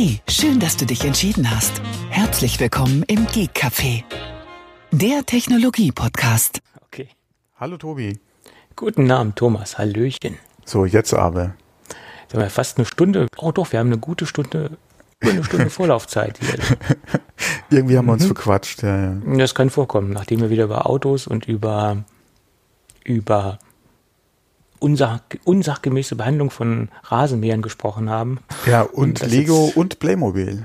Hey, schön, dass du dich entschieden hast. Herzlich willkommen im Geek Café, der Technologie-Podcast. Okay. Hallo Tobi. Guten Abend, Thomas. Hallöchen. So, jetzt aber. Jetzt haben wir fast eine Stunde. Oh doch, wir haben eine gute Stunde, eine Stunde Vorlaufzeit hier. Irgendwie haben wir uns verquatscht, ja, ja. Das kann vorkommen, nachdem wir wieder über Autos und über, über unsach, unsachgemäße Behandlung von Rasenmähern gesprochen haben. Ja, und Das Lego jetzt- und Playmobil.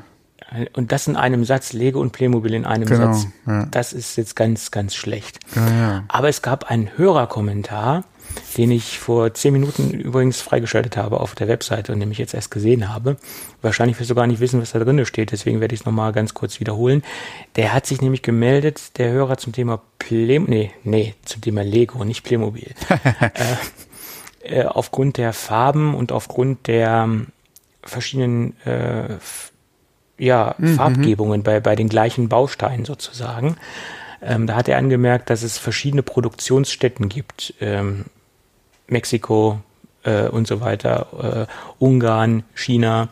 Und das in einem Satz, Lego und Playmobil in einem Genau, Satz. ja. Das ist jetzt ganz, ganz schlecht. Ja, ja. Aber es gab einen Hörerkommentar, den ich vor zehn Minuten übrigens freigeschaltet habe auf der Webseite und den ich jetzt erst gesehen habe. Wahrscheinlich wirst du gar nicht wissen, was da drin steht, deswegen werde ich es nochmal ganz kurz wiederholen. Der hat sich nämlich gemeldet, der Hörer zum Thema Play, nee, nee, zum Thema Lego, nicht Playmobil. äh, äh, aufgrund der Farben und aufgrund der ähm, verschiedenen äh, ja, Farbgebungen bei, bei den gleichen Bausteinen sozusagen. Ähm, da hat er angemerkt, dass es verschiedene Produktionsstätten gibt. Ähm, Mexiko äh, und so weiter, äh, Ungarn, China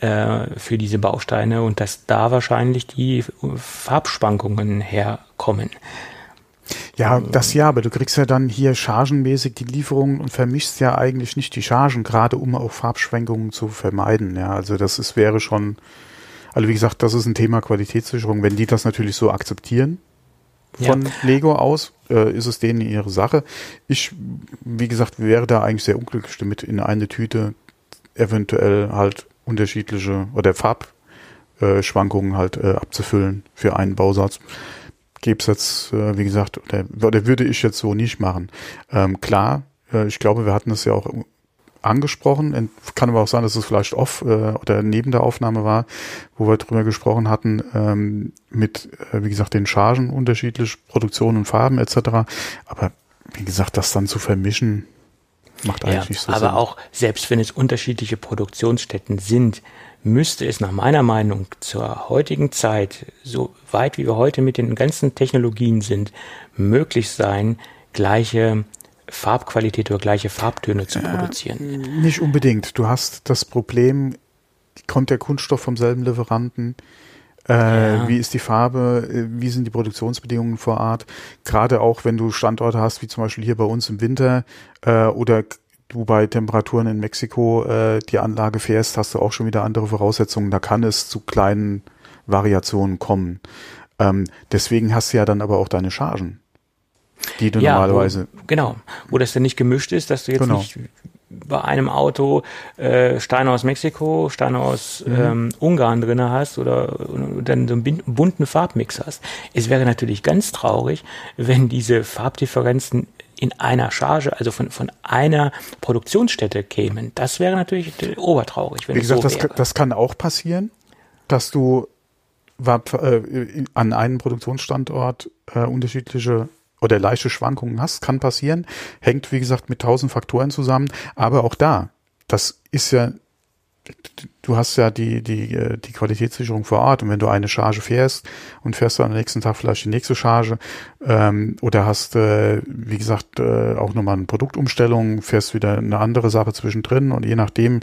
äh, für diese Bausteine und dass da wahrscheinlich die Farbschwankungen herkommen. Ja, das ja, aber du kriegst ja dann hier chargenmäßig die Lieferungen und vermischst ja eigentlich nicht die Chargen, gerade um auch Farbschwenkungen zu vermeiden. Ja, also das ist, wäre schon, also wie gesagt, das ist ein Thema Qualitätssicherung. Wenn die das natürlich so akzeptieren von Lego aus, äh, ist es denen ihre Sache. Ich, wie gesagt, wäre da eigentlich sehr unglücklich damit, in eine Tüte eventuell halt unterschiedliche oder Farbschwankungen äh, Schwankungen halt äh, abzufüllen für einen Bausatz. Gäbe es jetzt, äh, wie gesagt, oder, oder würde ich jetzt so nicht machen. Ähm, klar, äh, ich glaube, wir hatten das ja auch angesprochen. Kann aber auch sein, dass es vielleicht off äh, oder neben der Aufnahme war, wo wir drüber gesprochen hatten, ähm, mit, äh, wie gesagt, den Chargen unterschiedlich, Produktion und Farben etc. Aber wie gesagt, das dann zu vermischen, macht eigentlich Ja, nicht so aber Sinn. auch selbst wenn es unterschiedliche Produktionsstätten sind, müsste es nach meiner Meinung zur heutigen Zeit, so weit wie wir heute mit den ganzen Technologien sind, möglich sein, gleiche Farbqualität oder gleiche Farbtöne zu produzieren. Nicht unbedingt. Du hast das Problem, kommt der Kunststoff vom selben Lieferanten? Äh, Ja. Wie ist die Farbe? Äh, Wie sind die Produktionsbedingungen vor Ort? Gerade auch, wenn du Standorte hast, wie zum Beispiel hier bei uns im Winter äh, oder du bei Temperaturen in Mexiko äh, die Anlage fährst, hast du auch schon wieder andere Voraussetzungen. Da kann es zu kleinen Variationen kommen. Ähm, deswegen hast du ja dann aber auch deine Chargen, die du normalerweise Wo, genau, wo das dann nicht gemischt ist, dass du jetzt Genau. nicht bei einem Auto äh, Steine aus Mexiko, Steine aus Mhm. ähm, Ungarn drinne hast oder dann so einen bunten Farbmix hast. Es wäre natürlich ganz traurig, wenn diese Farbdifferenzen in einer Charge, also von, von einer Produktionsstätte kämen. Das wäre natürlich obertraurig, wenn Wie es gesagt, so das, das kann auch passieren, dass du äh, an einem Produktionsstandort äh, unterschiedliche oder leichte Schwankungen hast. Kann passieren. Hängt, wie gesagt, mit tausend Faktoren zusammen. Aber auch da, das ist ja, du hast ja die, die, äh, die Qualitätssicherung vor Ort. Und wenn du eine Charge fährst und fährst dann am nächsten Tag vielleicht die nächste Charge ähm, oder hast, äh, wie gesagt, äh, auch nochmal eine Produktumstellung, fährst wieder eine andere Sache zwischendrin und je nachdem,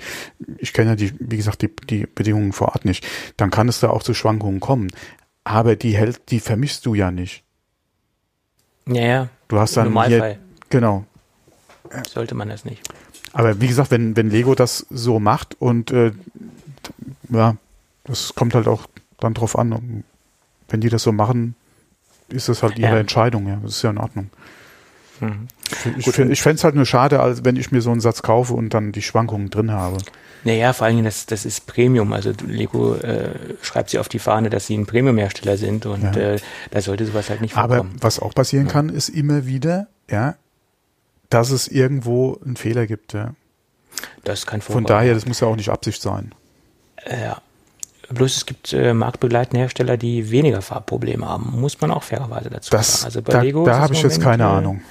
ich kenne ja die, wie gesagt, die, die Bedingungen vor Ort nicht, dann kann es da auch zu Schwankungen kommen. Aber die hält, die vermisst du ja nicht. ja, ja, Du hast dann Normalfall hier, genau. sollte man das nicht. Aber wie gesagt, wenn, wenn Lego das so macht und äh, ja, das kommt halt auch dann drauf an. Wenn die das so machen, ist das halt ihre Ja. Entscheidung, ja. Das ist ja in Ordnung. Mhm. Ich, ich fände es halt nur schade, als wenn ich mir so einen Satz kaufe und dann die Schwankungen drin habe. Naja, vor allen Dingen, das, das ist Premium. Also Lego äh, schreibt sie auf die Fahne, dass sie ein Premium-Hersteller sind und Ja. äh, da sollte sowas halt nicht Aber vorkommen. was auch passieren kann, ist immer wieder, ja, dass es irgendwo einen Fehler gibt, ja. das kann Von vorkommen. daher, das muss ja auch nicht Absicht sein. Ja. Bloß es gibt äh, marktbegleitende Hersteller, die weniger Farbprobleme haben. Muss man auch fairerweise dazu Das, sagen. Also bei da Lego ist da habe ich im jetzt keine äh, Ahnung.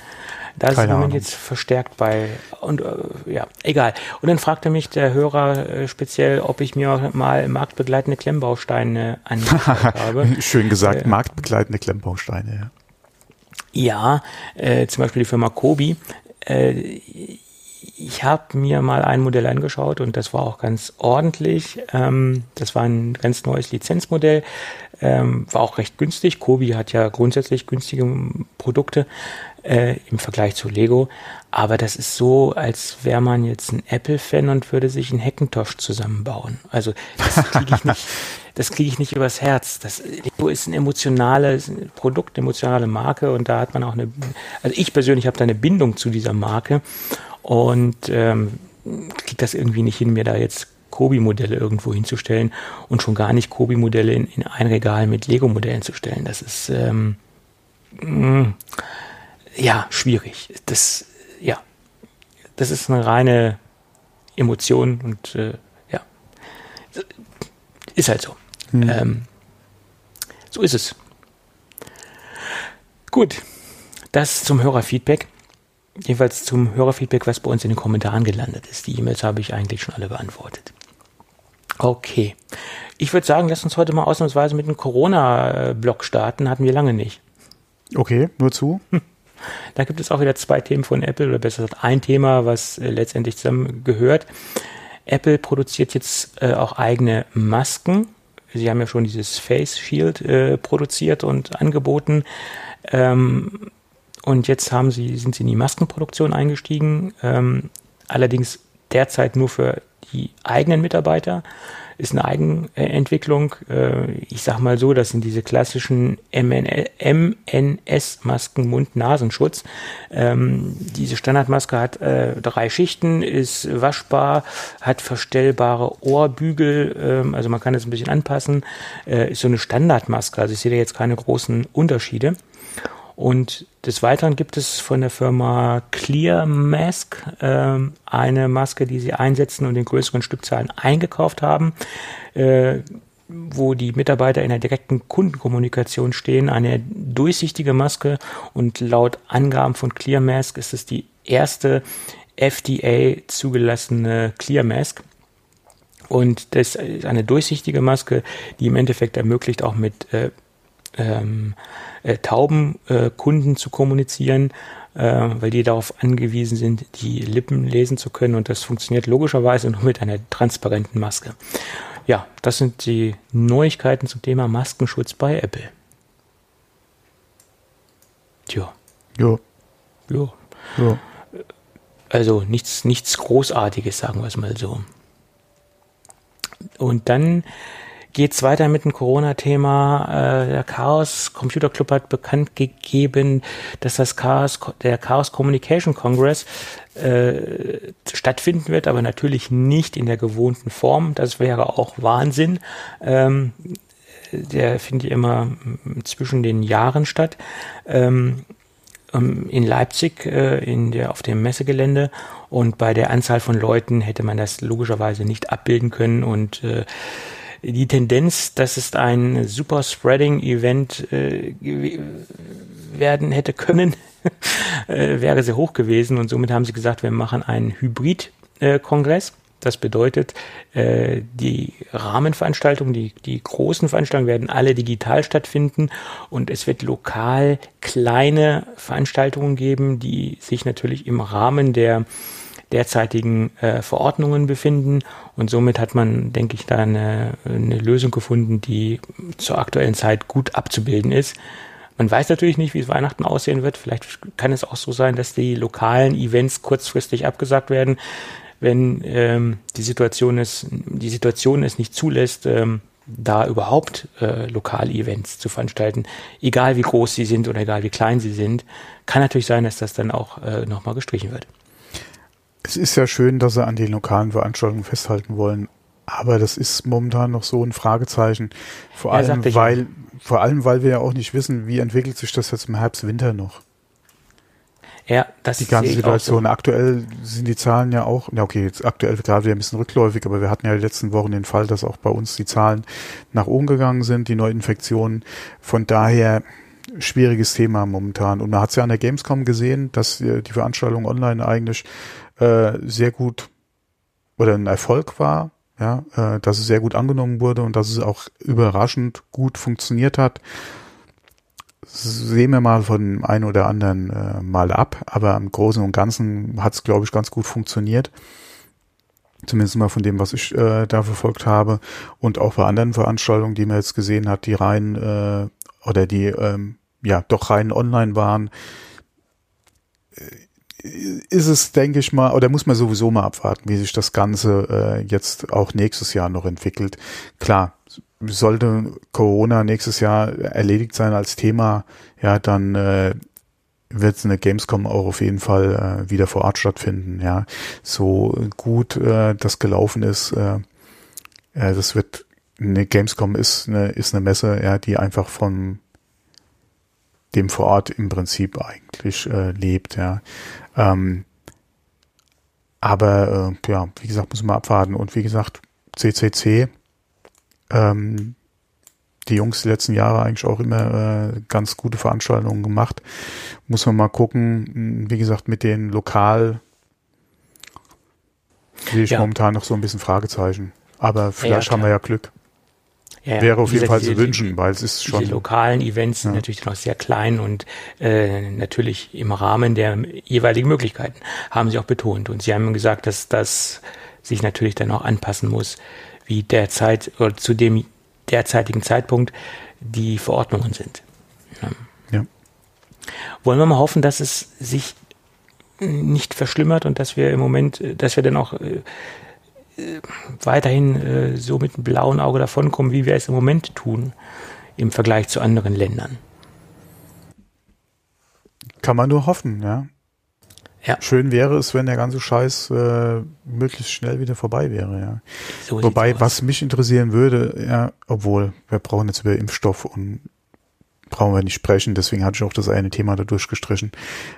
Da ist im Keine Moment Ahnung. jetzt verstärkt bei und äh, ja, egal. Und dann fragte mich der Hörer äh, speziell, ob ich mir mal marktbegleitende Klemmbausteine angeschaut habe. Schön gesagt, Äh, marktbegleitende Klemmbausteine, ja. Ja, äh, zum Beispiel die Firma Kobi. Äh, ich habe mir mal ein Modell angeschaut und das war auch ganz ordentlich. Ähm, das war ein ganz neues Lizenzmodell, ähm, war auch recht günstig. Kobi hat ja grundsätzlich günstige Produkte äh, im Vergleich zu Lego. Aber das ist so, als wäre man jetzt ein Apple-Fan und würde sich einen Hackintosh zusammenbauen. Also das kriege ich nicht, das kriege ich nicht übers Herz. Das Lego ist ein emotionales Produkt, eine emotionale Marke und da hat man auch eine, also ich persönlich habe da eine Bindung zu dieser Marke und ähm, kriege das irgendwie nicht hin, mir da jetzt Kobi-Modelle irgendwo hinzustellen und schon gar nicht Kobi-Modelle in, in ein Regal mit Lego-Modellen zu stellen. Das ist ähm, mh, mm, ja schwierig. Das ja, das ist eine reine Emotion und äh, ja, ist halt so. Hm. Ähm, so ist es. Gut, das zum Hörerfeedback. Jedenfalls zum Hörerfeedback, was bei uns in den Kommentaren gelandet ist. Die E-Mails habe ich eigentlich schon alle beantwortet. Okay. Ich würde sagen, lass uns heute mal ausnahmsweise mit einem Corona-Block starten. Hatten wir lange nicht. Okay, nur zu. Da gibt es auch wieder zwei Themen von Apple oder besser gesagt ein Thema, was äh, letztendlich zusammen gehört. Apple produziert jetzt äh, auch eigene Masken. Sie haben ja schon dieses Face Shield äh, produziert und angeboten. Ähm, und jetzt haben sie, sind sie in die Maskenproduktion eingestiegen. Ähm, allerdings derzeit nur für die eigenen Mitarbeiter ist eine Eigenentwicklung. Äh, ich sag mal so, das sind diese klassischen MNS-Masken, Mund-Nasenschutz. Ähm, diese Standardmaske hat äh, drei Schichten, ist waschbar, hat verstellbare Ohrbügel, ähm, also man kann es ein bisschen anpassen, äh, ist so eine Standardmaske. Also ich sehe da jetzt keine großen Unterschiede. Und des Weiteren gibt es von der Firma Clear Mask äh, eine Maske, die sie einsetzen und in größeren Stückzahlen eingekauft haben, äh, wo die Mitarbeiter in der direkten Kundenkommunikation stehen. Eine durchsichtige Maske und laut Angaben von Clear Mask ist es die erste FDA zugelassene Clear Mask. Und das ist eine durchsichtige Maske, die im Endeffekt ermöglicht, auch mit äh, ähm, äh, tauben äh, Kunden zu kommunizieren, äh, weil die darauf angewiesen sind, die Lippen lesen zu können und das funktioniert logischerweise nur mit einer transparenten Maske. Ja, das sind die Neuigkeiten zum Thema Maskenschutz bei Apple. Tja. Ja. Ja. ja. Also nichts, nichts Großartiges, sagen wir es mal so. Und dann geht es weiter mit dem Corona-Thema. Äh, der Chaos Computer Club hat bekannt gegeben, dass das Chaos, der Chaos Communication Congress äh, stattfinden wird, aber natürlich nicht in der gewohnten Form. Das wäre auch Wahnsinn. Ähm, der findet immer zwischen den Jahren statt. Ähm, ähm, in Leipzig äh, in der, auf dem Messegelände und bei der Anzahl von Leuten hätte man das logischerweise nicht abbilden können und äh, die Tendenz, dass es ein Super Spreading Event äh, werden hätte können, äh, wäre sehr hoch gewesen und somit haben sie gesagt, wir machen einen Hybrid-Kongress. Das bedeutet, äh, die Rahmenveranstaltungen, die, die großen Veranstaltungen werden alle digital stattfinden und es wird lokal kleine Veranstaltungen geben, die sich natürlich im Rahmen der derzeitigen äh, Verordnungen befinden. Und somit hat man, denke ich, da eine, eine Lösung gefunden, die zur aktuellen Zeit gut abzubilden ist. Man weiß natürlich nicht, wie es Weihnachten aussehen wird. Vielleicht kann es auch so sein, dass die lokalen Events kurzfristig abgesagt werden, wenn ähm, die Situation es die Situation es nicht zulässt, ähm, da überhaupt äh, Lokal-Events zu veranstalten, egal wie groß sie sind oder egal wie klein sie sind, kann natürlich sein, dass das dann auch äh, nochmal gestrichen wird. Es ist ja schön, dass sie an den lokalen Veranstaltungen festhalten wollen, aber das ist momentan noch so ein Fragezeichen. Vor ja, allem, weil, vor allem, weil wir ja auch nicht wissen, wie entwickelt sich das jetzt im Herbst, Winter noch. Ja, das die ganze Situation. So. Aktuell sind die Zahlen ja auch, ja okay, jetzt aktuell gerade wieder ein bisschen rückläufig, aber wir hatten ja die letzten Wochen den Fall, dass auch bei uns die Zahlen nach oben gegangen sind, die Neuinfektionen. Von daher schwieriges Thema momentan. Und man hat es ja an der Gamescom gesehen, dass äh, die Veranstaltung online eigentlich äh, sehr gut oder ein Erfolg war, ja, äh, dass es sehr gut angenommen wurde und dass es auch überraschend gut funktioniert hat. sehen wir mal von dem einen oder anderen äh, mal ab, aber im Großen und Ganzen hat es, glaube ich, ganz gut funktioniert. Zumindest mal von dem, was ich äh, da verfolgt habe. Und auch bei anderen Veranstaltungen, die man jetzt gesehen hat, die rein äh, oder die ähm, ja doch rein online waren, äh, ist es, denke ich mal, oder muss man sowieso mal abwarten, wie sich das Ganze äh, jetzt auch nächstes Jahr noch entwickelt. Klar, sollte Corona nächstes Jahr erledigt sein als Thema, ja, dann äh, wird eine Gamescom auch auf jeden Fall äh, wieder vor Ort stattfinden. Ja, so gut äh, das gelaufen ist, äh, äh, das wird eine Gamescom ist eine ist eine Messe, ja, die einfach von dem vor Ort im Prinzip eigentlich äh, lebt. Ja, ähm, aber äh, ja, wie gesagt, muss man abwarten und wie gesagt, CCC ähm, die Jungs die letzten Jahre eigentlich auch immer äh, ganz gute Veranstaltungen gemacht. Muss man mal gucken. Wie gesagt, mit den lokal sehe ich ja. momentan noch so ein bisschen Fragezeichen. Aber vielleicht ja, haben wir ja Glück. Ja, Wäre auf jeden Fall zu wünschen, weil es ist schon. Die lokalen Events sind natürlich noch sehr klein und äh, natürlich im Rahmen der jeweiligen Möglichkeiten haben sie auch betont. Und sie haben gesagt, dass das sich natürlich dann auch anpassen muss, wie derzeit oder zu dem derzeitigen Zeitpunkt die Verordnungen sind. Ja. ja. Wollen wir mal hoffen, dass es sich nicht verschlimmert und dass wir im Moment, dass wir dann auch äh, weiterhin äh, so mit einem blauen Auge davonkommen, wie wir es im Moment tun, im Vergleich zu anderen Ländern. Kann man nur hoffen, ja. Ja. Schön wäre es, wenn der ganze Scheiß äh, möglichst schnell wieder vorbei wäre, ja. So Wobei, was mich interessieren würde, ja, obwohl, wir brauchen jetzt über Impfstoff und brauchen wir nicht sprechen, deswegen hatte ich auch das eine Thema da durchgestrichen,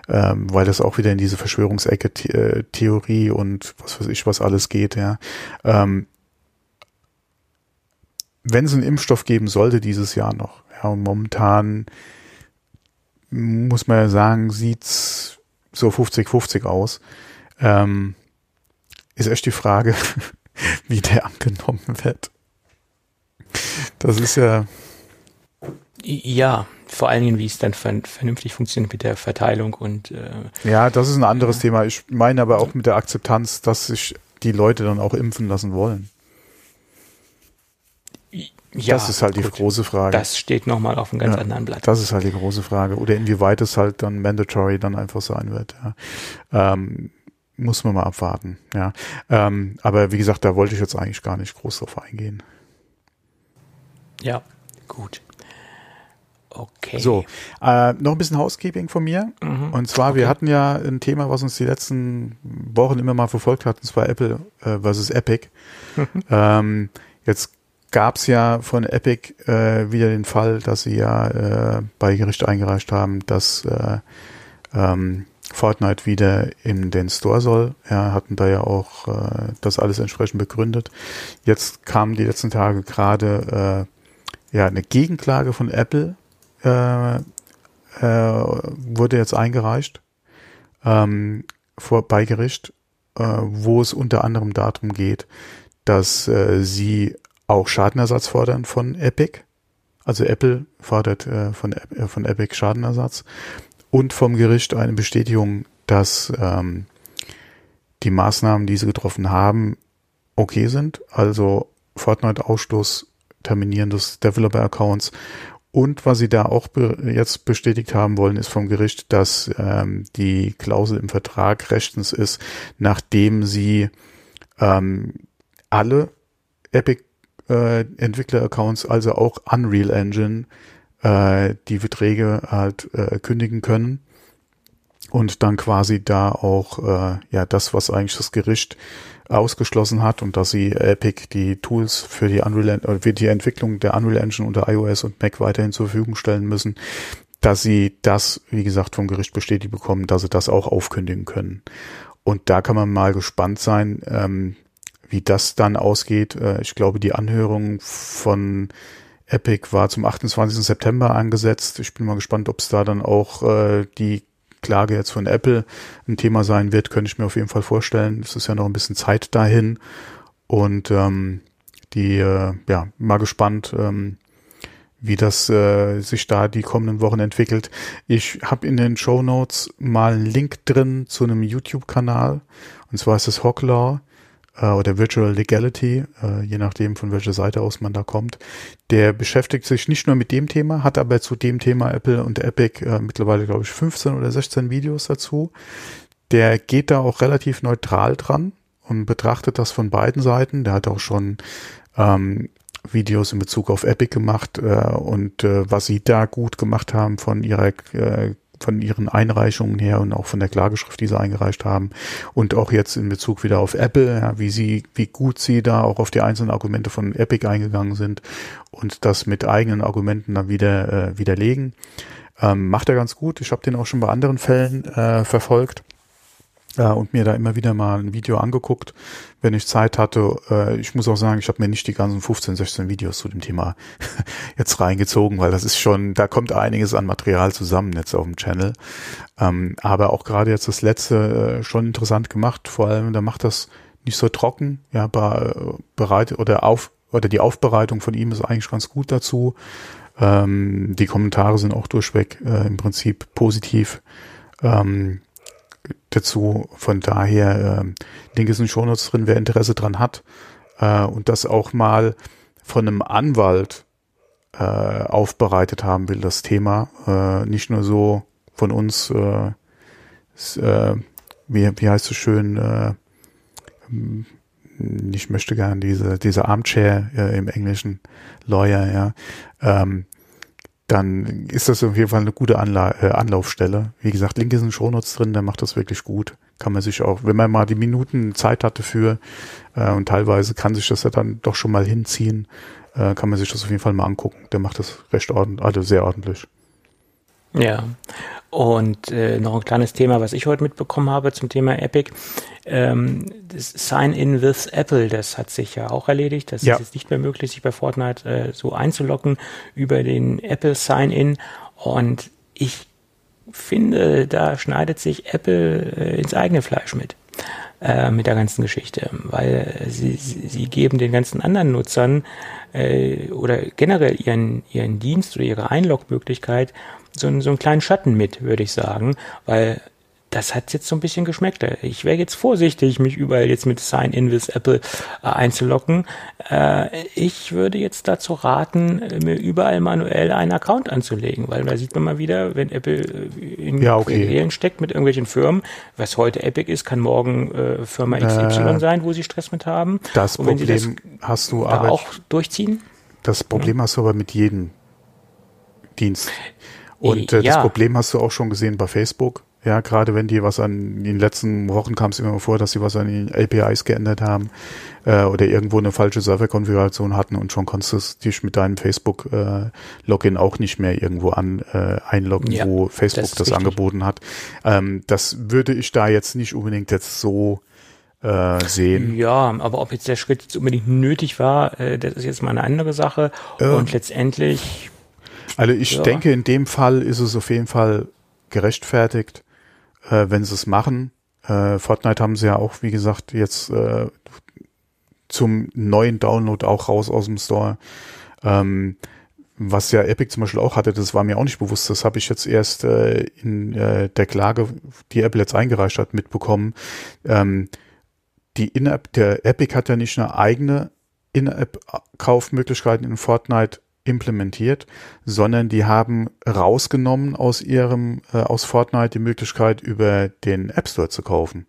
ähm, weil das auch wieder in diese Verschwörungsecke äh, Theorie und was weiß ich, was alles geht, ja. Ähm, wenn es einen Impfstoff geben sollte dieses Jahr noch, ja, und momentan muss man ja sagen, sieht's so 50-50 aus. Ähm, ist echt die Frage, wie der angenommen wird. Das ist ja. Ja, vor allen Dingen, wie es dann vernünftig funktioniert mit der Verteilung und. Äh, ja, das ist ein anderes ja. Thema. Ich meine aber auch mit der Akzeptanz, dass sich die Leute dann auch impfen lassen wollen. Ja, das ist halt gut. die große Frage. Das steht nochmal auf einem ganz ja, anderen Blatt. Das ist halt die große Frage. Oder inwieweit es halt dann mandatory dann einfach sein wird. Ja. Ähm, muss man mal abwarten. Ja. Ähm, aber wie gesagt, da wollte ich jetzt eigentlich gar nicht groß drauf eingehen. Ja, gut. Okay. So, äh, noch ein bisschen Housekeeping von mir. Mhm. Und zwar, okay. wir hatten ja ein Thema, was uns die letzten Wochen immer mal verfolgt hat, und zwar Apple äh, versus Epic. Mhm. Ähm, jetzt gab es ja von Epic äh, wieder den Fall, dass sie ja äh, bei Gericht eingereicht haben, dass äh, ähm, Fortnite wieder in den Store soll. Ja, hatten da ja auch äh, das alles entsprechend begründet. Jetzt kam die letzten Tage gerade äh, ja eine Gegenklage von Apple äh, äh, wurde jetzt eingereicht ähm, vor bei Gericht, äh, wo es unter anderem darum geht, dass äh, sie auch Schadenersatz fordern von Epic. Also Apple fordert äh, von, äh, von Epic Schadenersatz und vom Gericht eine Bestätigung, dass ähm, die Maßnahmen, die sie getroffen haben, okay sind. Also Fortnite-Ausschluss, Terminieren des Developer-Accounts und was sie da auch be jetzt bestätigt haben wollen, ist vom Gericht, dass ähm, die Klausel im Vertrag rechtens ist, nachdem sie ähm, alle Epic äh, Entwickler-Accounts, also auch Unreal Engine, äh, die Verträge halt äh, kündigen können. Und dann quasi da auch äh, ja das, was eigentlich das Gericht ausgeschlossen hat und dass sie Epic die Tools für die Unreal äh, für die Entwicklung der Unreal Engine unter iOS und Mac weiterhin zur Verfügung stellen müssen, dass sie das, wie gesagt, vom Gericht bestätigt bekommen, dass sie das auch aufkündigen können. Und da kann man mal gespannt sein, ähm, wie das dann ausgeht. Äh, ich glaube, die Anhörung von Epic war zum 28. September angesetzt. Ich bin mal gespannt, ob es da dann auch äh, die Klage jetzt von Apple ein Thema sein wird, könnte ich mir auf jeden Fall vorstellen. Es ist ja noch ein bisschen Zeit dahin. Und ähm, die, äh, ja, mal gespannt, ähm, wie das äh, sich da die kommenden Wochen entwickelt. Ich habe in den Show Notes mal einen Link drin zu einem YouTube-Kanal. Und zwar ist es Hawklaw äh, oder Virtual Legality, äh, je nachdem von welcher Seite aus man da kommt. Der beschäftigt sich nicht nur mit dem Thema, hat aber zu dem Thema Apple und Epic äh, mittlerweile, glaube ich, 15 oder 16 Videos dazu. Der geht da auch relativ neutral dran und betrachtet das von beiden Seiten. Der hat auch schon ähm, Videos in Bezug auf Epic gemacht äh, und äh, was sie da gut gemacht haben von ihrer äh, von ihren Einreichungen her und auch von der Klageschrift, die sie eingereicht haben und auch jetzt in Bezug wieder auf Apple, ja, wie sie, wie gut sie da auch auf die einzelnen Argumente von Epic eingegangen sind und das mit eigenen Argumenten dann wieder äh, widerlegen. Ähm, macht er ganz gut. Ich habe den auch schon bei anderen Fällen äh, verfolgt äh, und mir da immer wieder mal ein Video angeguckt, wenn ich Zeit hatte. Äh, ich muss auch sagen, ich habe mir nicht die ganzen 15, 16 Videos zu dem Thema jetzt reingezogen, weil das ist schon, da kommt einiges an Material zusammen jetzt auf dem Channel. Ähm, aber auch gerade jetzt das letzte äh, schon interessant gemacht, vor allem, da macht das nicht so trocken, ja, bereit oder auf oder die Aufbereitung von ihm ist eigentlich ganz gut dazu. Ähm, die Kommentare sind auch durchweg äh, im Prinzip positiv. Ähm, dazu. Von daher, äh, Link ist in Shownotes drin, wer Interesse dran hat äh, und das auch mal von einem Anwalt äh, aufbereitet haben will, das Thema. Äh, nicht nur so von uns, äh, äh, wie, wie heißt es schön, äh, ich möchte gern diese, diese Armchair äh, im Englischen Lawyer, ja. Ähm, dann ist das auf jeden Fall eine gute Anla äh, Anlaufstelle. Wie gesagt, Link ist in Shownotes drin, der macht das wirklich gut. Kann man sich auch, wenn man mal die Minuten Zeit hatte für äh, und teilweise kann sich das ja dann doch schon mal hinziehen, äh, kann man sich das auf jeden Fall mal angucken. Der macht das recht ordentlich, also sehr ordentlich. Ja, und äh, noch ein kleines Thema, was ich heute mitbekommen habe zum Thema Epic. Ähm, das Sign-in with Apple, das hat sich ja auch erledigt. Das ja. ist jetzt nicht mehr möglich, sich bei Fortnite äh, so einzuloggen über den Apple Sign-in. Und ich finde, da schneidet sich Apple äh, ins eigene Fleisch mit äh, mit der ganzen Geschichte, weil sie, sie, sie geben den ganzen anderen Nutzern äh, oder generell ihren, ihren Dienst oder ihre Einlogmöglichkeit so, so einen kleinen Schatten mit, würde ich sagen, weil das hat jetzt so ein bisschen geschmeckt. Ich wäre jetzt vorsichtig, mich überall jetzt mit Sign-in with Apple äh, einzulocken. Äh, ich würde jetzt dazu raten, mir überall manuell einen Account anzulegen, weil da sieht man mal wieder, wenn Apple äh, in ja, okay. steckt mit irgendwelchen Firmen, was heute Epic ist, kann morgen äh, Firma XY äh, sein, wo sie Stress mit haben. Das Problem das hast du aber auch durchziehen. Das Problem ja. hast du aber mit jedem Dienst. Und äh, ja. das Problem hast du auch schon gesehen bei Facebook. Ja, gerade wenn die was an in den letzten Wochen kam es immer vor, dass sie was an den APIs geändert haben äh, oder irgendwo eine falsche Serverkonfiguration hatten und schon konntest du dich mit deinem Facebook äh, Login auch nicht mehr irgendwo an äh, einloggen, ja, wo Facebook das, das angeboten hat. Ähm, das würde ich da jetzt nicht unbedingt jetzt so äh, sehen. Ja, aber ob jetzt der Schritt jetzt unbedingt nötig war, äh, das ist jetzt mal eine andere Sache. Äh, und letztendlich also ich ja. denke, in dem Fall ist es auf jeden Fall gerechtfertigt, äh, wenn sie es machen. Äh, Fortnite haben sie ja auch, wie gesagt, jetzt äh, zum neuen Download auch raus aus dem Store. Ähm, was ja Epic zum Beispiel auch hatte, das war mir auch nicht bewusst. Das habe ich jetzt erst äh, in äh, der Klage, die Apple jetzt eingereicht hat, mitbekommen. Ähm, die In-App, der Epic hat ja nicht eine eigene In-App-Kaufmöglichkeiten in Fortnite implementiert, sondern die haben rausgenommen aus ihrem, äh, aus Fortnite die Möglichkeit, über den App Store zu kaufen.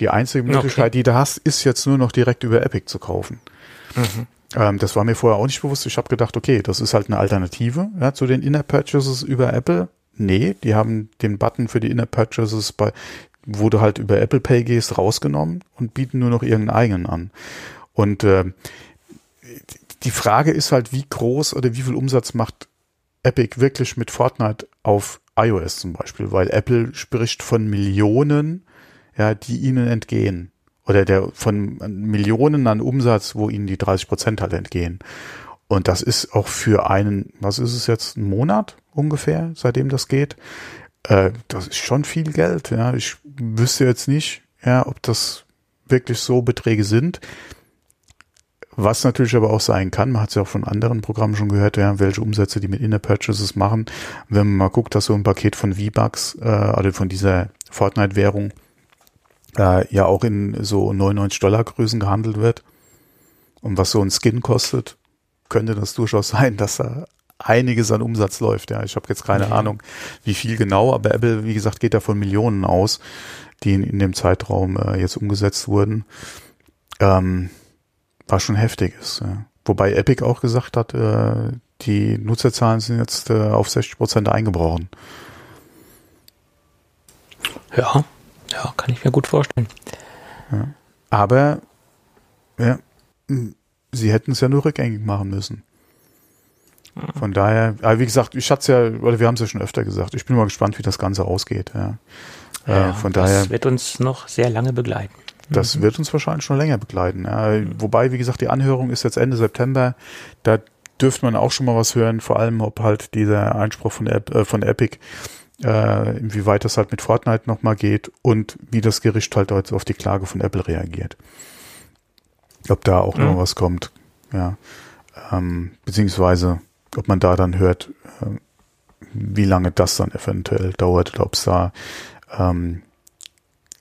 Die einzige Möglichkeit, okay. die du hast, ist jetzt nur noch direkt über Epic zu kaufen. Mhm. Ähm, das war mir vorher auch nicht bewusst. Ich habe gedacht, okay, das ist halt eine Alternative ja, zu den Inner Purchases über Apple. Nee, die haben den Button für die Inner Purchases bei, wo du halt über Apple Pay gehst, rausgenommen und bieten nur noch irgendeinen eigenen an. Und äh, die Frage ist halt, wie groß oder wie viel Umsatz macht Epic wirklich mit Fortnite auf iOS zum Beispiel, weil Apple spricht von Millionen, ja, die ihnen entgehen. Oder der von Millionen an Umsatz, wo ihnen die 30 Prozent halt entgehen. Und das ist auch für einen, was ist es jetzt, einen Monat ungefähr, seitdem das geht. Äh, das ist schon viel Geld, ja. Ich wüsste jetzt nicht, ja, ob das wirklich so Beträge sind Was natürlich aber auch sein kann, man hat es ja auch von anderen Programmen schon gehört, ja, welche Umsätze die mit Inner Purchases machen. Wenn man mal guckt, dass so ein Paket von V-Bucks, äh, also von dieser Fortnite-Währung, äh, ja auch in so 99 Dollar Größen gehandelt wird. Und was so ein Skin kostet, könnte das durchaus sein, dass da einiges an Umsatz läuft. Ja, ich habe jetzt keine mhm. Ahnung, wie viel genau, aber Apple, wie gesagt, geht da von Millionen aus, die in, in dem Zeitraum äh, jetzt umgesetzt wurden. Ähm, was schon heftig ist. Ja. Wobei Epic auch gesagt hat, äh, die Nutzerzahlen sind jetzt äh, auf 60 Prozent eingebrochen. Ja, ja, kann ich mir gut vorstellen. Ja. Aber ja, sie hätten es ja nur rückgängig machen müssen. Von daher, aber wie gesagt, ich hatte es ja, oder wir haben es ja schon öfter gesagt, ich bin mal gespannt, wie das Ganze ausgeht. Ja. ja äh, von das daher. Das wird uns noch sehr lange begleiten. Das mhm. wird uns wahrscheinlich schon länger begleiten. Ja. Wobei, wie gesagt, die Anhörung ist jetzt Ende September. Da dürfte man auch schon mal was hören, vor allem ob halt dieser Einspruch von, äh, von Epic, äh, inwieweit das halt mit Fortnite nochmal geht und wie das Gericht halt jetzt auf die Klage von Apple reagiert. Ob da auch mhm. noch was kommt. Ja. Ähm, beziehungsweise, ob man da dann hört, äh, wie lange das dann eventuell dauert oder ob es da ähm,